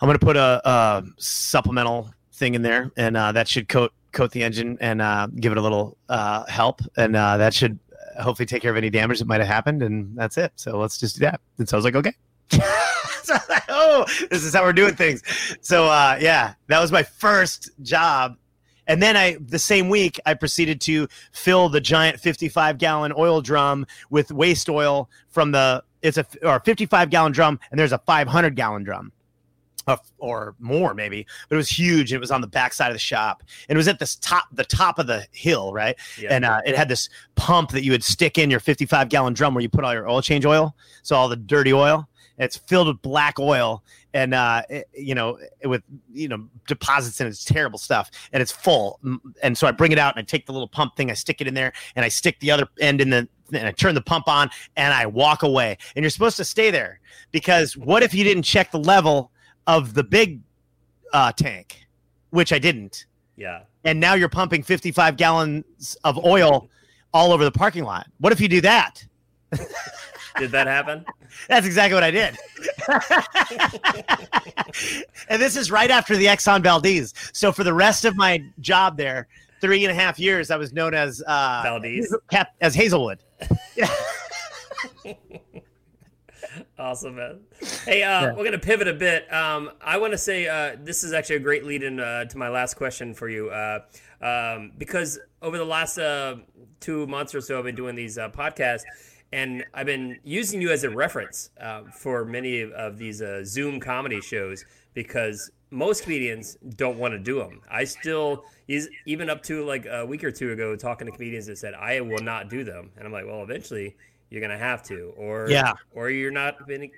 Speaker 2: I'm gonna put a, a supplemental thing in there, and uh, that should coat coat the engine and uh, give it a little uh, help, and uh, that should hopefully take care of any damage that might have happened, and that's it. So let's just do that. And so I was like, okay. so was like, oh, this is how we're doing things. So uh, yeah, that was my first job. And then I, the same week, I proceeded to fill the giant 55 gallon oil drum with waste oil from the, it's a, or 55 gallon drum, and there's a 500 gallon drum uh, or more maybe, but it was huge. And it was on the backside of the shop, and it was at this top, the top of the hill, right?
Speaker 1: yeah.
Speaker 2: And uh, it had this pump that you would stick in your 55 gallon drum where you put all your oil change oil, so all the dirty oil. And it's filled with black oil, and uh, it- you know, with you know deposits and. It's terrible stuff, and it's full. And so I bring it out and I take the little pump thing, I stick it in there, and I stick the other end in the, and I turn the pump on, and I walk away. And you're supposed to stay there because what if you didn't check the level of the big uh, tank, which I didn't
Speaker 1: yeah.
Speaker 2: and now you're pumping 55 gallons of oil all over the parking lot. What if you do that?
Speaker 1: Did that happen?
Speaker 2: That's exactly what I did. and this is right after the Exxon Valdez. So for the rest of my job there, three and a half years, I was known as uh,
Speaker 1: Valdez.
Speaker 2: As Hazelwood.
Speaker 1: Awesome, man. Hey, uh,
Speaker 2: Yeah.
Speaker 1: we're gonna pivot a bit. Um, I want to say uh, this is actually a great lead-in uh, to my last question for you, uh, um, because over the last uh, two months or so, I've been doing these uh, podcasts, and I've been using you as a reference uh, for many of, these uh, Zoom comedy shows because most comedians don't want to do them. I still, is even up to like a week or two ago, talking to comedians that said I will not do them, and I'm like, well, eventually you're gonna have to, or
Speaker 2: Yeah.
Speaker 1: or you're not been,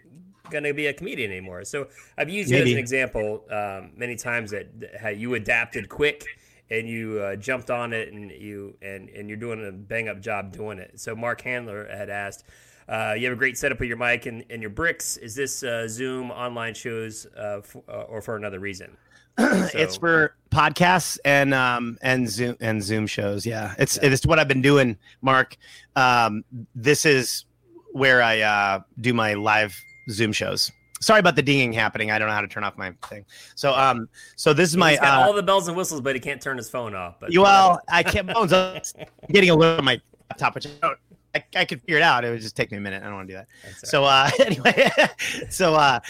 Speaker 1: gonna be a comedian anymore. So I've used you as an example um, many times that, how you adapted quick and you uh, jumped on it and you and and you're doing a bang up job doing it. So Mark Handler had asked. Uh, you have a great setup of your mic and, and your bricks. Is this uh, Zoom online shows uh, f- uh, or for another reason?
Speaker 2: it's for podcasts and um and Zoom and Zoom shows. Yeah, it's it's what I've been doing, Mark. Um, this is where I uh, do my live Zoom shows. Sorry about the dinging happening. I don't know how to turn off my thing. So um, so this is my
Speaker 1: He's got
Speaker 2: uh,
Speaker 1: all the bells and whistles, but he can't turn his phone off. But
Speaker 2: you well, I can't bones up getting a little on my laptop, which I, don't- I, I could figure it out. It would just take me a minute. I don't want to do that.
Speaker 1: That's
Speaker 2: So
Speaker 1: all
Speaker 2: uh anyway, so uh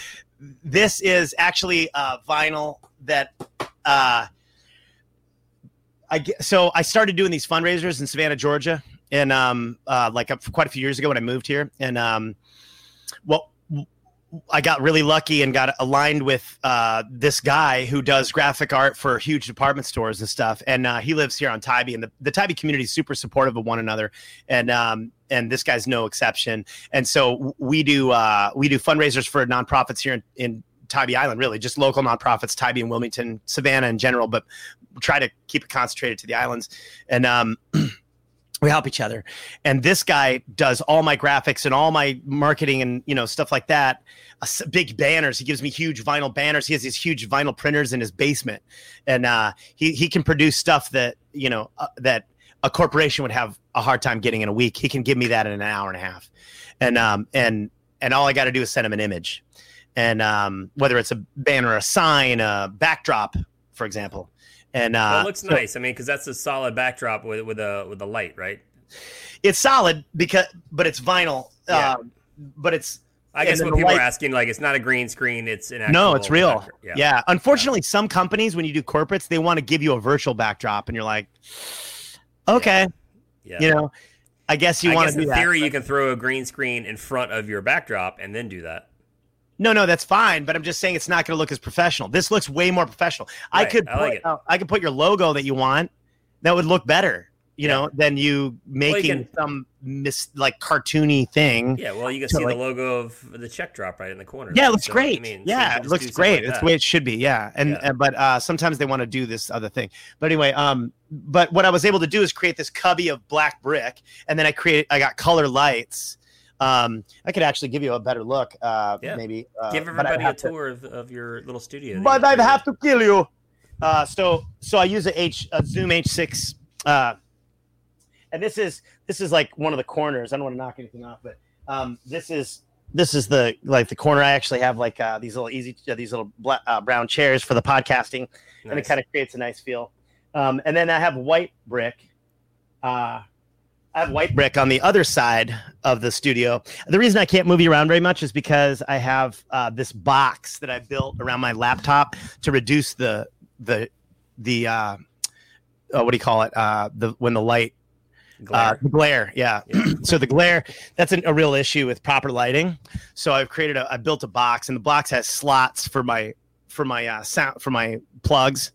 Speaker 2: this is actually uh vinyl that uh I get, so I started doing these fundraisers in Savannah, Georgia, and um uh like uh, quite a few years ago when I moved here, and um well I got really lucky and got aligned with uh, this guy who does graphic art for huge department stores and stuff. And uh, he lives here on Tybee, and the, the Tybee community is super supportive of one another. And um, and this guy's no exception. And so we do uh, we do fundraisers for nonprofits here in, in Tybee Island, really just local nonprofits, Tybee and Wilmington, Savannah in general, but try to keep it concentrated to the islands. And um, we help each other. And this guy does all my graphics and all my marketing and you know stuff like that. Uh, big banners. He gives me huge vinyl banners. He has these huge vinyl printers in his basement, and uh, he he can produce stuff that you know uh, that a corporation would have a hard time getting in a week. He can give me that in an hour and a half, and um and and all I got to do is send him an image, and um whether it's a banner, a sign, a backdrop, for example. And uh,
Speaker 1: well, it looks
Speaker 2: so-
Speaker 1: nice. I mean, because that's a solid backdrop with with a with a light, right?
Speaker 2: it's solid because but it's vinyl
Speaker 1: Yeah.
Speaker 2: um, but it's
Speaker 1: I guess what people are asking, like, it's not a green screen; it's an
Speaker 2: no it's real
Speaker 1: backdrop.
Speaker 2: yeah. unfortunately some companies when you do corporates they want to give you a virtual backdrop and you're like okay
Speaker 1: yeah.
Speaker 2: you know I guess you
Speaker 1: I
Speaker 2: want
Speaker 1: guess
Speaker 2: to do
Speaker 1: in
Speaker 2: that.
Speaker 1: theory you can throw a green screen in front of your backdrop and then do that.
Speaker 2: No, no, that's fine. But I'm just saying it's not going to look as professional. This looks way more professional. I could
Speaker 1: I
Speaker 2: put,
Speaker 1: like it.
Speaker 2: uh, I could put your logo that you want. That would look better, you
Speaker 1: Yeah.
Speaker 2: know, than you making
Speaker 1: can-
Speaker 2: some mis like cartoony thing.
Speaker 1: Yeah, well, you can
Speaker 2: So,
Speaker 1: see
Speaker 2: like-
Speaker 1: the logo of the check drop right in the corner.
Speaker 2: Yeah,
Speaker 1: there.
Speaker 2: it looks
Speaker 1: So, I
Speaker 2: great.
Speaker 1: mean,
Speaker 2: yeah,
Speaker 1: can
Speaker 2: it looks great.
Speaker 1: like
Speaker 2: That's the way it should be. Yeah, and,
Speaker 1: Yeah.
Speaker 2: and but uh, sometimes they want to do this other thing. But anyway, um, but what I was able to do is create this cubby of black brick, and then I created. I got color lights. Um, I could actually give you a better look. Uh,
Speaker 1: Yeah.
Speaker 2: maybe uh,
Speaker 1: Give everybody a
Speaker 2: have to-
Speaker 1: tour of, of your little studio.
Speaker 2: but I'd have to kill you. Uh, so so I use a H a Zoom H6, uh, and this is this is like one of the corners. I don't want to knock anything off, but um, this is this is the like the corner. I actually have like uh, these little easy uh, these little black, uh, brown chairs for the podcasting, and it kind of creates a nice feel. Um, and then I have white brick. Uh, I have white brick on the other side of the studio. The reason I can't move you around very much is because I have uh, this box that I built around my laptop to reduce the the the uh, uh, what do you call it? Uh, the when the light uh,
Speaker 1: Glare.
Speaker 2: the glare, yeah. so the glare, that's an, a real issue with proper lighting. So I've created a, I built a box, and the box has slots for my for my uh, sound for my plugs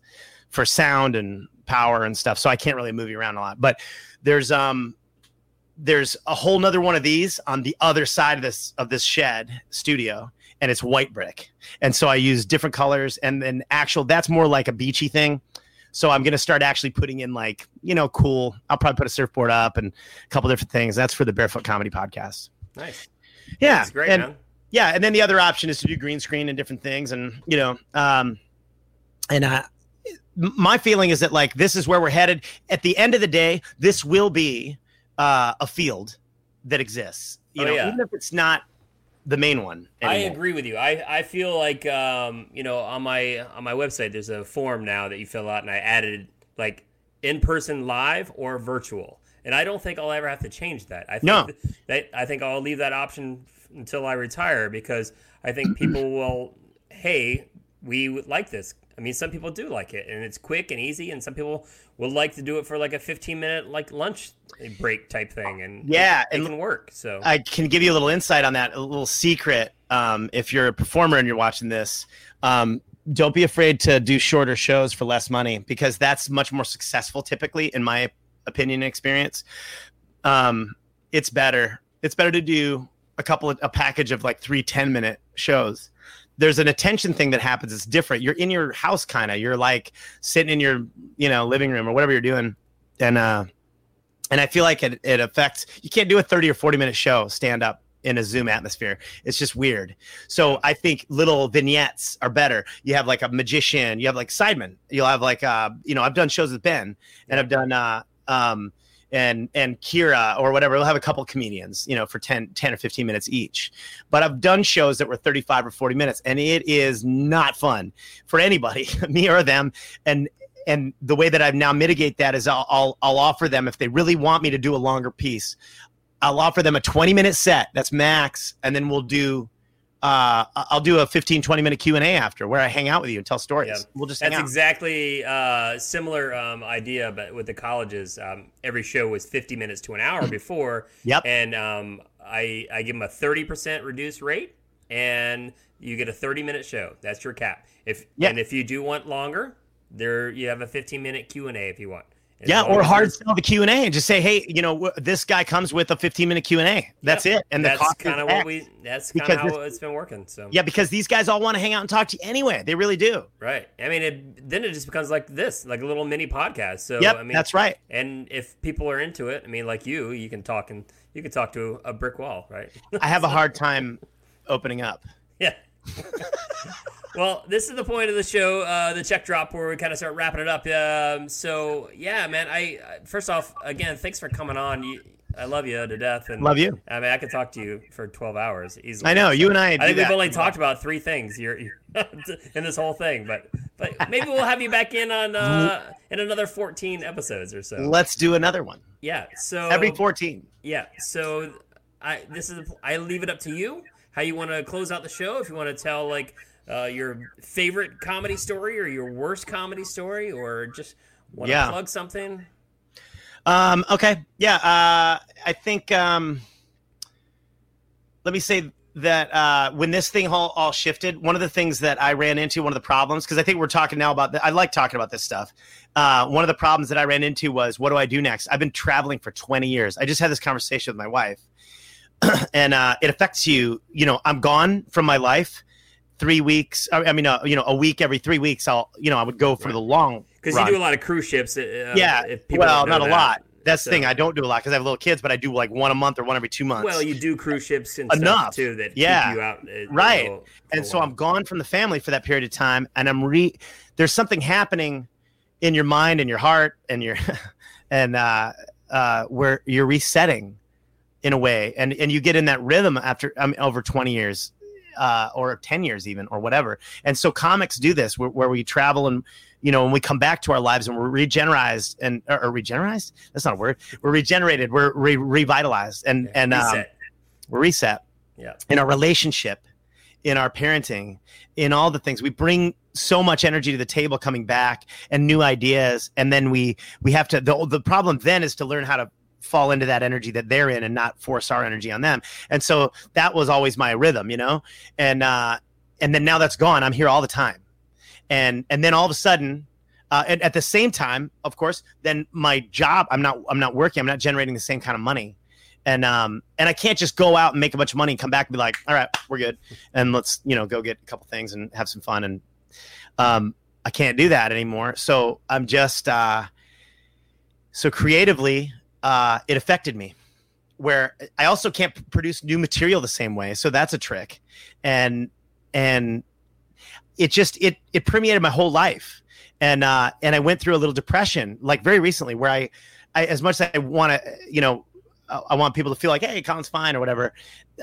Speaker 2: for sound and power and stuff. So I can't really move you around a lot. But there's um there's a whole nother one of these on the other side of this of this shed studio and it's white brick. And so i use different colors and then actual that's more like a beachy thing. So i'm going to start actually putting in like you know cool i'll probably put a surfboard up and a couple different things. That's for the barefoot comedy podcast.
Speaker 1: Nice.
Speaker 2: yeah
Speaker 1: That's great,
Speaker 2: and,
Speaker 1: man.
Speaker 2: yeah and then the other option is to do green screen and different things and you know um and uh my feeling is that like this is where we're headed. At the end of the day this will be uh a field that exists you
Speaker 1: Oh,
Speaker 2: know
Speaker 1: yeah.
Speaker 2: even if it's not the main one
Speaker 1: I agree with you. I, I feel like um, you know on my on my website there's a form now that you fill out, and I added like in person live or virtual, and I don't think I'll ever have to change that. I think
Speaker 2: No.
Speaker 1: that I think I'll leave that option until I retire because I think people will. Hey, we would like this. I mean, some people do like it, and it's quick and easy, and some people would like to do it for like a 15 minute like lunch break type thing, and
Speaker 2: Yeah,
Speaker 1: it, it can work. So
Speaker 2: I can give you a little insight on that, a little secret. Um, if you're a performer and you're watching this, um, don't be afraid to do shorter shows for less money because that's much more successful typically, in my opinion and experience. Um, it's better. It's better to do a couple of a package of like three 10 minute shows. There's an attention thing that happens. It's different. You're in your house, kind of. You're like sitting in your, you know, living room or whatever you're doing, and uh, and I feel like it, it affects. You can't do a 30 or 40 minute show stand up in a Zoom atmosphere. It's just weird. So I think little vignettes are better. You have like a magician. You have like Sidemen. You'll have like uh, you know, I've done shows with Ben, and I've done uh, um, and and Kira or whatever. We'll have a couple comedians, you know, for 10, 10 or 15 minutes each. But I've done shows that were 35 or 40 minutes, and it is not fun for anybody, me or them. And and the way that I've now mitigate that is I'll, I'll I'll offer them if they really want me to do a longer piece, I'll offer them a 20 minute set. That's max, and then we'll do. Uh, I'll do a 15, 20 minute Q and A after where I hang out with you and tell stories.
Speaker 1: Yeah.
Speaker 2: We'll just
Speaker 1: That's
Speaker 2: out.
Speaker 1: exactly uh, similar um, idea, but with the colleges, um, every show was 50 minutes to an hour before,
Speaker 2: Yep.
Speaker 1: and um, I I give them a 30 percent reduced rate, and you get a 30 minute show. That's your cap. If
Speaker 2: Yeah.
Speaker 1: and if you do want longer, there you have a 15 minute Q and A if you want.
Speaker 2: Yeah, or hard sell the Q and A and just say, hey, you know, this guy comes with a 15 minute Q and A. That's
Speaker 1: Yeah,
Speaker 2: it, and the
Speaker 1: that's
Speaker 2: cost
Speaker 1: kind of what we. That's kind of how it's been working. So
Speaker 2: Yeah, because these guys all want to hang out and talk to you anyway. They really do.
Speaker 1: right. I mean, it, then it just becomes like this, like a little mini podcast. So
Speaker 2: yep,
Speaker 1: I mean,
Speaker 2: that's right.
Speaker 1: And if people are into it, I mean, like you, you can talk and you can talk to a brick wall, right?
Speaker 2: I have a hard time opening up.
Speaker 1: well, this is the point of the show, uh, the check drop, where we kind of start wrapping it up. Um, so yeah, man. I I- first off, again, thanks for coming on. You, I love you to death, and
Speaker 2: Love you.
Speaker 1: I mean, I could talk to you for twelve hours easily.
Speaker 2: I know you and I.
Speaker 1: I think we've only talked about three things you're, in this whole thing, but but maybe we'll have you back in on uh, in another fourteen episodes or so.
Speaker 2: Let's do another one
Speaker 1: Yeah. So
Speaker 2: every 14.
Speaker 1: yeah. So I this is I leave it up to you how you want to close out the show. If you want to tell like uh, your favorite comedy story or your worst comedy story, or just want to
Speaker 2: Yeah.
Speaker 1: plug something.
Speaker 2: Um, okay. Yeah. Uh, I think. Um, let me say that uh, when this thing all, all shifted, one of the things that I ran into, one of the problems, because I think we're talking now about. The, I like talking about this stuff. Uh, one of the problems that I ran into was, what do I do next? I've been traveling for 20 years. I just had this conversation with my wife, and uh, it affects you. You know, I'm gone from my life three weeks. I mean, uh, you know, a week every three weeks. I'll, you know, I would go for
Speaker 1: Right.
Speaker 2: the long.
Speaker 1: Because you do a lot of cruise ships. Uh,
Speaker 2: yeah.
Speaker 1: if people
Speaker 2: Well, not a lot. That's
Speaker 1: So-
Speaker 2: the thing. I don't do a lot because I have little kids, but I do like one a month or one every two months.
Speaker 1: Well, you do cruise ships and
Speaker 2: Enough.
Speaker 1: too that
Speaker 2: Yeah.
Speaker 1: you out. uh,
Speaker 2: Right.
Speaker 1: for
Speaker 2: and so
Speaker 1: while.
Speaker 2: I'm gone from the family for that period of time, and I'm re. There's something happening in your mind and your heart and your and uh, uh, where you're resetting in a way, and and you get in that rhythm after mean, over 20 years. Uh, or 10 years even or whatever and so comics do this where, where we travel and you know when we come back to our lives and we're regenerized and or, or regenerized that's not a word we're regenerated we're re- revitalized and
Speaker 1: Yeah.
Speaker 2: and um,
Speaker 1: Reset.
Speaker 2: we're reset
Speaker 1: Yeah.
Speaker 2: in our relationship, in our parenting, in all the things. We bring so much energy to the table coming back and new ideas. And then we we have to the the problem then is to learn how to fall into that energy that they're in and not force our energy on them. And so that was always my rhythm, you know? And uh and then now that's gone. I'm here all the time. And and then all of a sudden uh, and at the same time, of course, then my job, I'm not, I'm not working, I'm not generating the same kind of money, and um, and I can't just go out and make a bunch of money and come back and be like, all right, we're good, and let's, you know, go get a couple things and have some fun, and um, I can't do that anymore. So I'm just, uh, so creatively, uh, it affected me, where I also can't p- produce new material the same way. So that's a trick, and and it just it it permeated my whole life and uh and i went through a little depression like very recently where i i as much as i want to you know I I want people to feel like, hey, Collin's fine or whatever.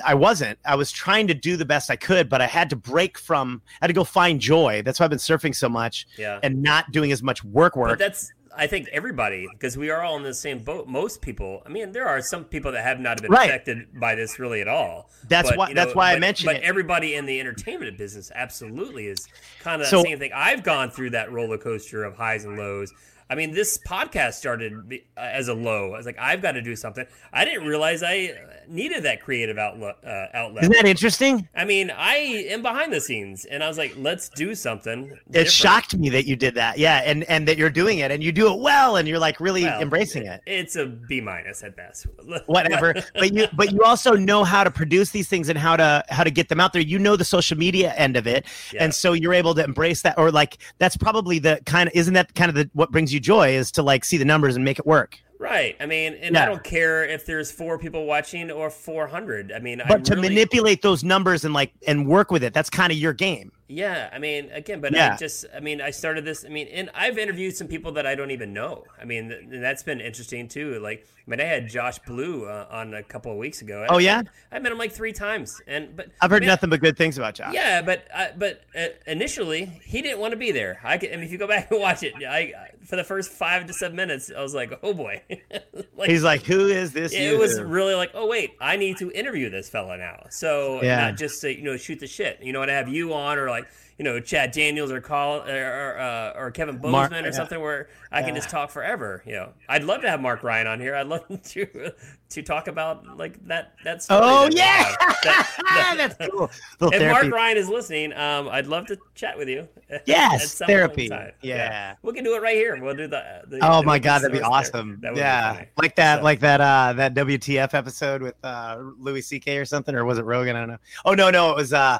Speaker 2: I wasn't. I was trying to do the best I could, but I had to break from. I had to go find joy. That's why I've been surfing so much
Speaker 1: Yeah.
Speaker 2: and not doing as much work
Speaker 1: But
Speaker 2: work.
Speaker 1: that's I think everybody because we are all in the same boat. Most people. I mean, there are some people that have not been
Speaker 2: Right.
Speaker 1: affected by this really at all.
Speaker 2: That's
Speaker 1: But,
Speaker 2: why-
Speaker 1: you
Speaker 2: that's why I mentioned
Speaker 1: But
Speaker 2: it.
Speaker 1: everybody in the entertainment business absolutely is kind of
Speaker 2: So-
Speaker 1: the same thing. I've gone through that roller coaster of highs and lows. I mean, this podcast started uh, as a low. I was like, I've got to do something. I didn't realize I uh, needed that creative outlet. Uh, outlet.
Speaker 2: Isn't that interesting?
Speaker 1: I mean, I am behind the scenes, and I was like, let's do something.
Speaker 2: It
Speaker 1: different.
Speaker 2: shocked me that you did that. Yeah, and and that you're doing it and you do it well and you're like really
Speaker 1: Well,
Speaker 2: embracing it.
Speaker 1: It's a B minus at best.
Speaker 2: whatever but you but you also know how to produce these things and how to how to get them out there you know the social media end of it
Speaker 1: Yeah.
Speaker 2: and so you're able to embrace that or like that's probably the kind of isn't that kind of the what brings you joy is to like see the numbers and make it work
Speaker 1: Right. I mean, and
Speaker 2: Yeah.
Speaker 1: I don't care if there's four people watching or 400. I mean, I
Speaker 2: but to
Speaker 1: really,
Speaker 2: manipulate those numbers and like and work with it that's kind of your game
Speaker 1: Yeah. I mean, again, but
Speaker 2: Yeah.
Speaker 1: I just, I mean, I started this. I mean, and I've interviewed some people that I don't even know. I mean, th- and that's been interesting too. Like, I mean, I had Josh Blue uh, on a couple of weeks ago.
Speaker 2: Oh, yeah?
Speaker 1: I met him like three times, and but
Speaker 2: i've heard
Speaker 1: man,
Speaker 2: nothing but good things about josh
Speaker 1: Yeah, but uh, but uh, initially he didn't want to be there. I, can, I mean, if you go back and watch it, I for the first five to seven minutes, I was like, oh boy, like,
Speaker 2: he's like who is this
Speaker 1: it
Speaker 2: you?
Speaker 1: was really like, oh wait, I need to interview this fella now. So
Speaker 2: Yeah.
Speaker 1: not just to, you know shoot the shit. You know, and have you on or like you know Chad Daniels or Call or or, uh, or Kevin Bozeman
Speaker 2: Mark-
Speaker 1: or
Speaker 2: yeah.
Speaker 1: something where I can
Speaker 2: Yeah.
Speaker 1: just talk forever. You know, I'd love to have Mark Ryan on here. I'd love to to talk about like that that. Story
Speaker 2: oh
Speaker 1: that
Speaker 2: yeah.
Speaker 1: That- that-
Speaker 2: that's cool
Speaker 1: if
Speaker 2: therapy
Speaker 1: Mark Ryan is listening, um, I'd love to chat with you.
Speaker 2: Yes,
Speaker 1: some point in
Speaker 2: therapy.
Speaker 1: time.
Speaker 2: Yeah.
Speaker 1: we can do it right here. We'll do the. the
Speaker 2: Oh
Speaker 1: the
Speaker 2: my god, that'd be awesome!
Speaker 1: That
Speaker 2: yeah, like that,
Speaker 1: So-
Speaker 2: like that, uh, that WTF episode with uh, Louis C.K. or something, or was it Rogan? I don't know. Oh no, no, it was. Uh,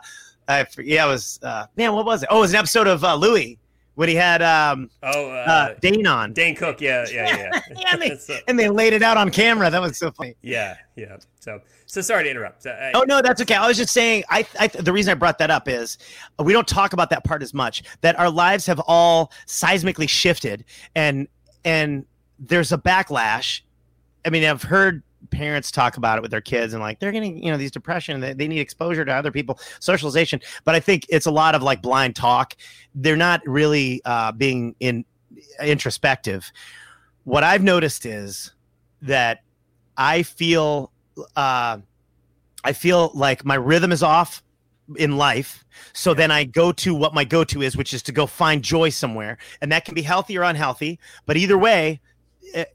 Speaker 2: I, yeah, it was. Uh, man, what was it? Oh, it was an episode of uh, Louis when he had um,
Speaker 1: Oh, uh,
Speaker 2: uh, Dane on,
Speaker 1: Dane Cook. Yeah, yeah, yeah.
Speaker 2: Yeah, they-
Speaker 1: So-
Speaker 2: and they laid it out on camera. That was so funny.
Speaker 1: yeah, yeah. So, so sorry to interrupt. I,
Speaker 2: Oh no, that's okay. I was just saying. I, I the reason I brought that up is we don't talk about that part as much. That our lives have all seismically shifted, and and there's a backlash. I mean, I've heard parents talk about it with their kids and like they're getting you know these depression they, they need exposure to other people socialization but i think it's a lot of like blind talk they're not really uh being in introspective what i've noticed is that i feel uh I feel like my rhythm is off in life. So then I go to what my go to is, which is to go find joy somewhere. And that can be healthy or unhealthy. But either way,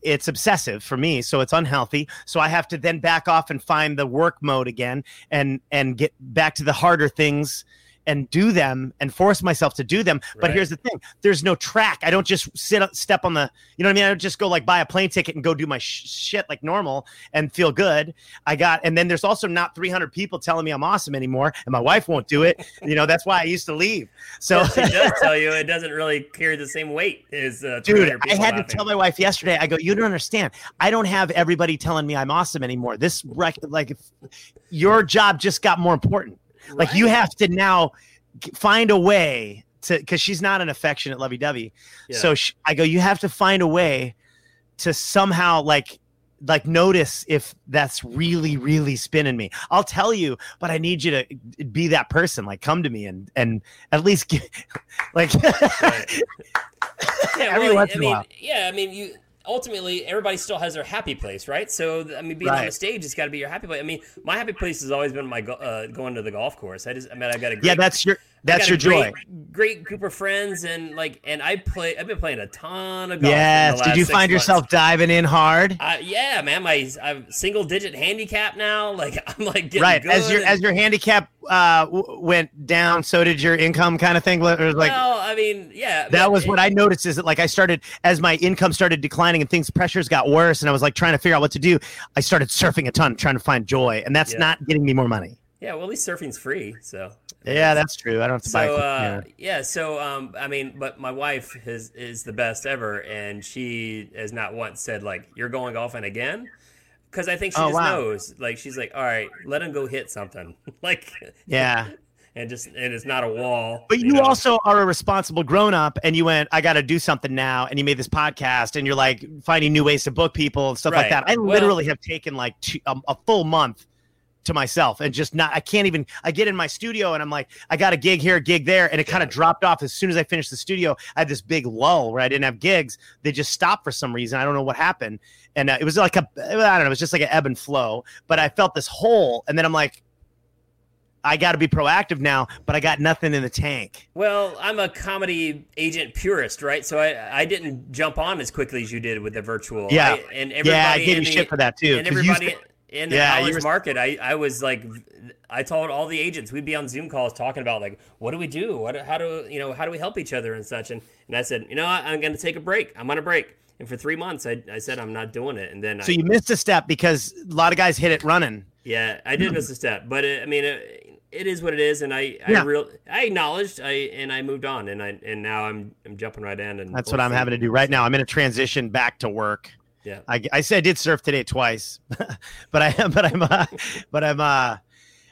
Speaker 2: it's obsessive for me so it's unhealthy. So i have to then back off and find the work mode again and and get back to the harder things and do them and force myself to do them but
Speaker 1: Right.
Speaker 2: here's the thing there's no track i don't just sit step on the you know what i mean i don't just go like buy a plane ticket and go do my sh- shit like normal and feel good i got and then there's also not 300 people telling me i'm awesome anymore and my wife won't do it you know that's why i used to leave so
Speaker 1: Well, she does tell you it doesn't really carry the same weight as uh,
Speaker 2: Dude,
Speaker 1: 300
Speaker 2: I had to tell my wife yesterday. I go, you don't understand. I don't have everybody telling me I'm awesome anymore. This rec- like if your job just got more important. Like you have to now find a way to because she's not an affectionate lovey-dovey.
Speaker 1: Yeah.
Speaker 2: So sh I go, you have to find a way to somehow like like notice if that's really really spinning me. I'll tell you, but I need you to be that person. Like come to me and and at least get, like
Speaker 1: Right. Yeah,
Speaker 2: Every
Speaker 1: well,
Speaker 2: once
Speaker 1: I
Speaker 2: in a while.
Speaker 1: yeah, I mean, you ultimately everybody still has their happy place, right? So I mean, being on the stage has got to be your happy place. I mean, my happy place has always been my go- uh, going to the golf course. I just, I mean, I got a great,
Speaker 2: yeah, that's your that's your joy.
Speaker 1: Great, group of friends, and like, and I play. I've been playing a ton of golf.
Speaker 2: Yes. Did you find
Speaker 1: months.
Speaker 2: yourself diving in hard?
Speaker 1: Uh, yeah, man, my I'm single digit handicap now. Like I'm like getting
Speaker 2: Right. As your
Speaker 1: and-
Speaker 2: as your handicap uh, w- went down, so did your income, kind of thing. It was like
Speaker 1: well, I mean, yeah,
Speaker 2: that was
Speaker 1: it-
Speaker 2: what I noticed. Is that like I started as my income started declining and things pressures got worse, and I was like trying to figure out what to do. I started surfing a ton, trying to find joy, and that's
Speaker 1: Yeah.
Speaker 2: not getting me more money.
Speaker 1: Yeah, well, at least surfing's free, so.
Speaker 2: Yeah, that's true. I don't have to.
Speaker 1: So
Speaker 2: yeah.
Speaker 1: uh, yeah, so um, I mean, but my wife is is the best ever, and she has not once said like you're going golfing again, because I think she
Speaker 2: Oh,
Speaker 1: just
Speaker 2: wow.
Speaker 1: knows. Like she's like, all right, let him go hit something, like
Speaker 2: yeah.
Speaker 1: and just and it's not a wall.
Speaker 2: But you
Speaker 1: know?
Speaker 2: also are a responsible grown up, and you went, I got to do something now. And you made this podcast, and you're like finding new ways to book people and stuff like that. I
Speaker 1: Well-
Speaker 2: literally have taken like two, um, a full month to myself and just not, I can't even, I get in my studio and I'm like, I got a gig here, a gig there. And it kind of dropped off as soon as I finished the studio. I had this big lull where I didn't have gigs. They just stopped for some reason. I don't know what happened. And uh, it was like a, I don't know, it was just like an ebb and flow. But I felt this hole. And then I'm like, I got to be proactive now, but I got nothing in the tank.
Speaker 1: Well, I'm a comedy agent purist, right? So I I didn't jump on as quickly as you did with the virtual.
Speaker 2: Yeah.
Speaker 1: I, and everybody
Speaker 2: Yeah, I gave you
Speaker 1: the-
Speaker 2: shit for that too.
Speaker 1: And everybody in the
Speaker 2: Yeah,
Speaker 1: college
Speaker 2: were-
Speaker 1: market, I, I was like, I told all the agents we'd be on Zoom calls talking about like, what do we do? What how do you know how do we help each other and such? And and I said, you know. I'm going to take a break. I'm on a break. And for three months, I, I said I'm not doing it. And then
Speaker 2: so
Speaker 1: I,
Speaker 2: you missed a step because a lot of guys hit it running.
Speaker 1: yeah, I did hmm. miss a step, but it, I mean, it, it is what it is, and I I
Speaker 2: Yeah.
Speaker 1: real I acknowledged I and I moved on, and I and now I'm I'm jumping right in, and
Speaker 2: That's what I'm having to do right now. I'm in a transition back to work.
Speaker 1: Yeah.
Speaker 2: I, I said I did surf today twice, but I but I'm uh, but I'm uh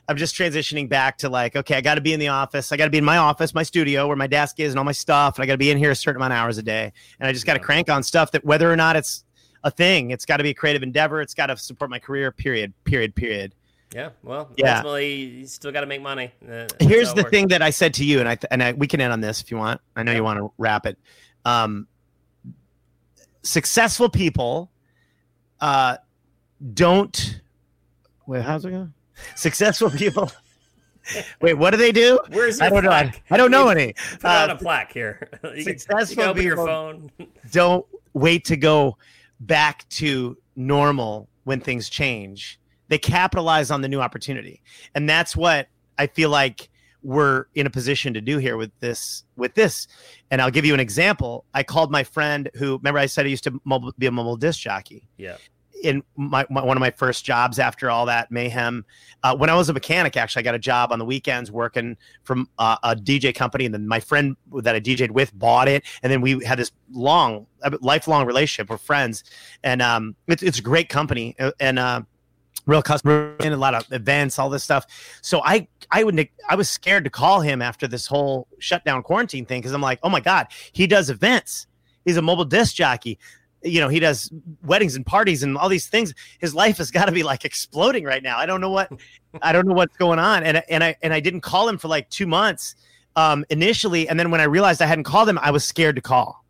Speaker 2: I'm just transitioning back to like okay, I got to be in the office. I got to be in my office, my studio, where my desk is, and all my stuff. And I got to be in here a certain amount of hours a day. And I just got to
Speaker 1: Yeah.
Speaker 2: crank on stuff that whether or not it's a thing, it's got to be a creative endeavor. It's got to support my career. Period. Period. Period.
Speaker 1: Yeah, well,
Speaker 2: Yeah.
Speaker 1: ultimately, you still got to make money. Uh,
Speaker 2: Here's the
Speaker 1: works.
Speaker 2: thing that I said to you, and I th- and I, we can end on this if you want. I know
Speaker 1: Yeah.
Speaker 2: you want to wrap it. Um, successful people uh, don't. Wait, how's it go? Successful people. Wait, what do they do?
Speaker 1: Where's
Speaker 2: I don't know. I. I don't know any.
Speaker 1: Put it on
Speaker 2: Uh,
Speaker 1: a plaque here. you, can, you
Speaker 2: successful
Speaker 1: can open your
Speaker 2: people-
Speaker 1: phone.
Speaker 2: don't wait to go back to normal when things change. They capitalize on the new opportunity. And that's what I feel like we're in a position to do here with this with this. And I'll give you an example. I called my friend who remember I said I used to mobile, be a mobile disc jockey
Speaker 1: Yeah.
Speaker 2: in my, my one of my first jobs after all that mayhem. Uh, when I was a mechanic, actually, I got a job on the weekends working from uh, a DJ company, and then my friend that I DJ'd with bought it, and then we had this long, uh, lifelong relationship. We're friends, and um, it's it's a great company, uh, and uh, real customer and a lot of events, all this stuff. So I I would I was scared to call him after this whole shutdown quarantine thing because I'm like, oh my god, he does events. He's a mobile disc jockey. You know he does weddings and parties and all these things. His life has got to be like exploding right now. I don't know what i don't know what's going on. And and i and i didn't call him for like two months um initially. And then when i realized i hadn't called him i was scared to call.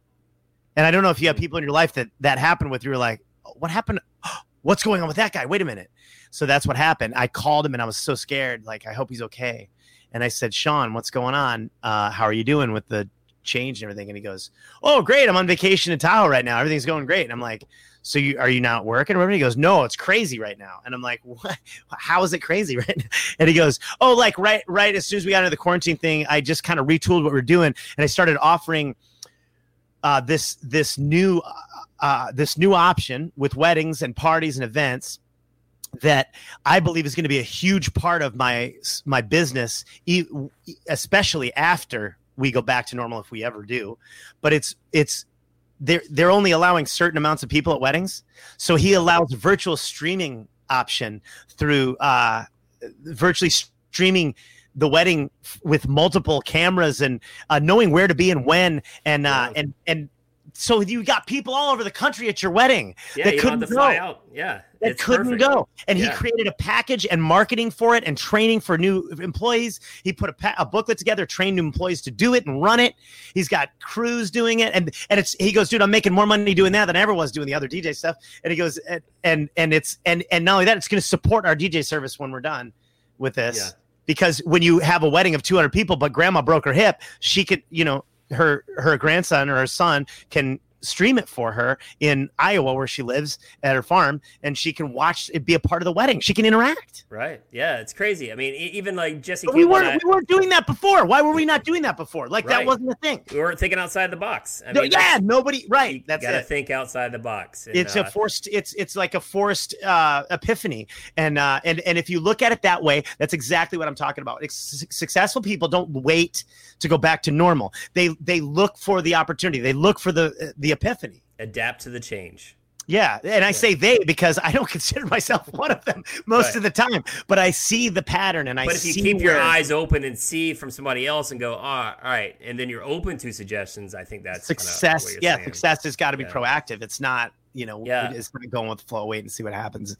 Speaker 2: And i don't know if you have people in your life that that happened with you're like what happened? What's going on with that guy? Wait a minute so that's what happened i called him and i was so scared like i hope he's okay and i said sean what's going on uh how are you doing with the change and everything. And he goes, "Oh, great! I'm on vacation in Tahoe right now. Everything's going great." And I'm like, "So you are you not working?" Or He goes, "No, it's crazy right now." And I'm like, "What? How is it crazy right now?" And he goes, "Oh, like right, right. As soon as we got into the quarantine thing, I just kind of retooled what we're doing, and I started offering." Uh, this this new uh, uh, this new option with weddings and parties and events that I believe is going to be a huge part of my my business, especially after we go back to normal if we ever do. But it's it's they're they're only allowing certain amounts of people at weddings, so he allows virtual streaming option through uh, virtually streaming the wedding with multiple cameras and uh, knowing where to be and when and uh, and and so you got people all over the country at your wedding
Speaker 1: yeah,
Speaker 2: that
Speaker 1: you
Speaker 2: couldn't
Speaker 1: don't have to
Speaker 2: go.
Speaker 1: fly out. Yeah,
Speaker 2: That
Speaker 1: it's
Speaker 2: couldn't
Speaker 1: perfect.
Speaker 2: go, and
Speaker 1: Yeah.
Speaker 2: he created a package and marketing for it, and training for new employees. He put a, pa- a booklet together, trained new employees to do it and run it. He's got crews doing it, and and it's he goes, dude, I'm making more money doing that than I ever was doing the other DJ stuff. And he goes, and and, and it's and and not only that, it's going to support our DJ service when we're done with this.
Speaker 1: Yeah.
Speaker 2: Because when you have a wedding of 200 people, but grandma broke her hip, she could, you know, her her grandson or her son can stream it for her in Iowa where she lives at her farm and she can watch it be a part of the wedding. She can interact.
Speaker 1: Right. Yeah, it's crazy. I mean, even like Jesse
Speaker 2: we weren't
Speaker 1: I-
Speaker 2: we weren't doing that before. Why were we not doing that before? Like that wasn't a thing.
Speaker 1: we weren't thinking outside the box. I mean,
Speaker 2: yeah, nobody
Speaker 1: you
Speaker 2: right. That's
Speaker 1: gotta
Speaker 2: it.
Speaker 1: think outside the box. And,
Speaker 2: it's
Speaker 1: uh,
Speaker 2: a forced it's it's like a forced uh epiphany and uh and and if you look at it that way that's exactly what i'm talking about su- successful people don't wait to go back to normal they they look for the opportunity they look for the the epiphany
Speaker 1: adapt to the change.
Speaker 2: yeah and i say they because i don't consider myself one of them most
Speaker 1: Right.
Speaker 2: of the time but i see the pattern and i
Speaker 1: But if you keep your eyes open and see from somebody else and go, oh, all right, and then you're open to suggestions, I think that's
Speaker 2: success yeah
Speaker 1: saying.
Speaker 2: success has got to be
Speaker 1: Yeah.
Speaker 2: proactive it's not you know
Speaker 1: Yeah.
Speaker 2: it's not going with the flow wait and see what happens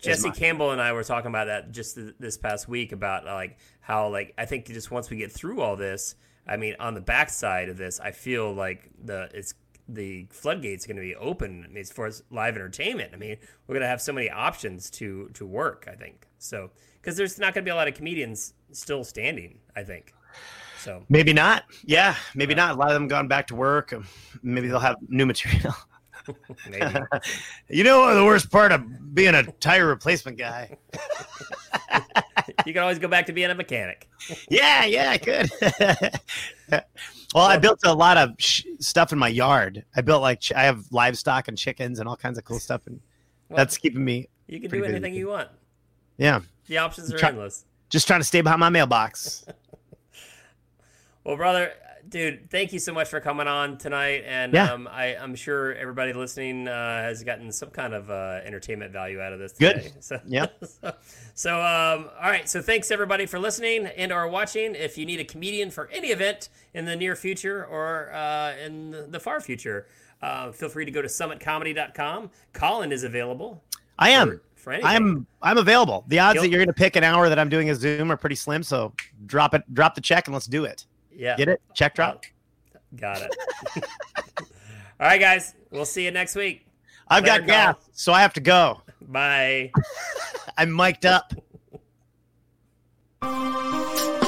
Speaker 1: Jesse. Campbell and I were talking about that just th- this past week about uh, like how like I think just once we get through all this, I mean, on the backside of this, I feel like the it's the floodgates going to be open I mean, as far as live entertainment. I mean, we're going to have so many options to to work. I think so because there's not going to be a lot of comedians still standing. I think so.
Speaker 2: Maybe not. Yeah, maybe not. A lot of them gone back to work. Maybe they'll have new material.
Speaker 1: Maybe
Speaker 2: you know the worst part of being a tire replacement guy?
Speaker 1: you can always go back to being a mechanic.
Speaker 2: Yeah, yeah, I could. well, I built a lot of sh- stuff in my yard. I built like ch- I have livestock and chickens and all kinds of cool stuff, and
Speaker 1: Well,
Speaker 2: that's keeping me.
Speaker 1: you can do
Speaker 2: busy.
Speaker 1: anything you want.
Speaker 2: Yeah,
Speaker 1: The options are
Speaker 2: Try-
Speaker 1: endless.
Speaker 2: just trying to stay behind my mailbox.
Speaker 1: Well, brother, dude, thank you so much for coming on tonight, and
Speaker 2: Yeah.
Speaker 1: um, I, I'm sure everybody listening uh, has gotten some kind of uh, entertainment value out of this.
Speaker 2: Good.
Speaker 1: Today. So,
Speaker 2: Yep.
Speaker 1: so, so, um, all right. So, thanks everybody for listening and or watching. If you need a comedian for any event in the near future or uh, in the- far future, uh, feel free to go to summitcomedy.com. Collin is available.
Speaker 2: I am.
Speaker 1: For.
Speaker 2: I'm I'm available. The odds that you're going to pick an hour that I'm doing a Zoom are pretty slim. So drop it, drop the check, and let's do it.
Speaker 1: Yeah.
Speaker 2: Get it? Check uh, drop.
Speaker 1: Got it. All right, guys. We'll see you next week.
Speaker 2: I've got gas, go. so I have to go.
Speaker 1: Bye.
Speaker 2: I'm mic'd up.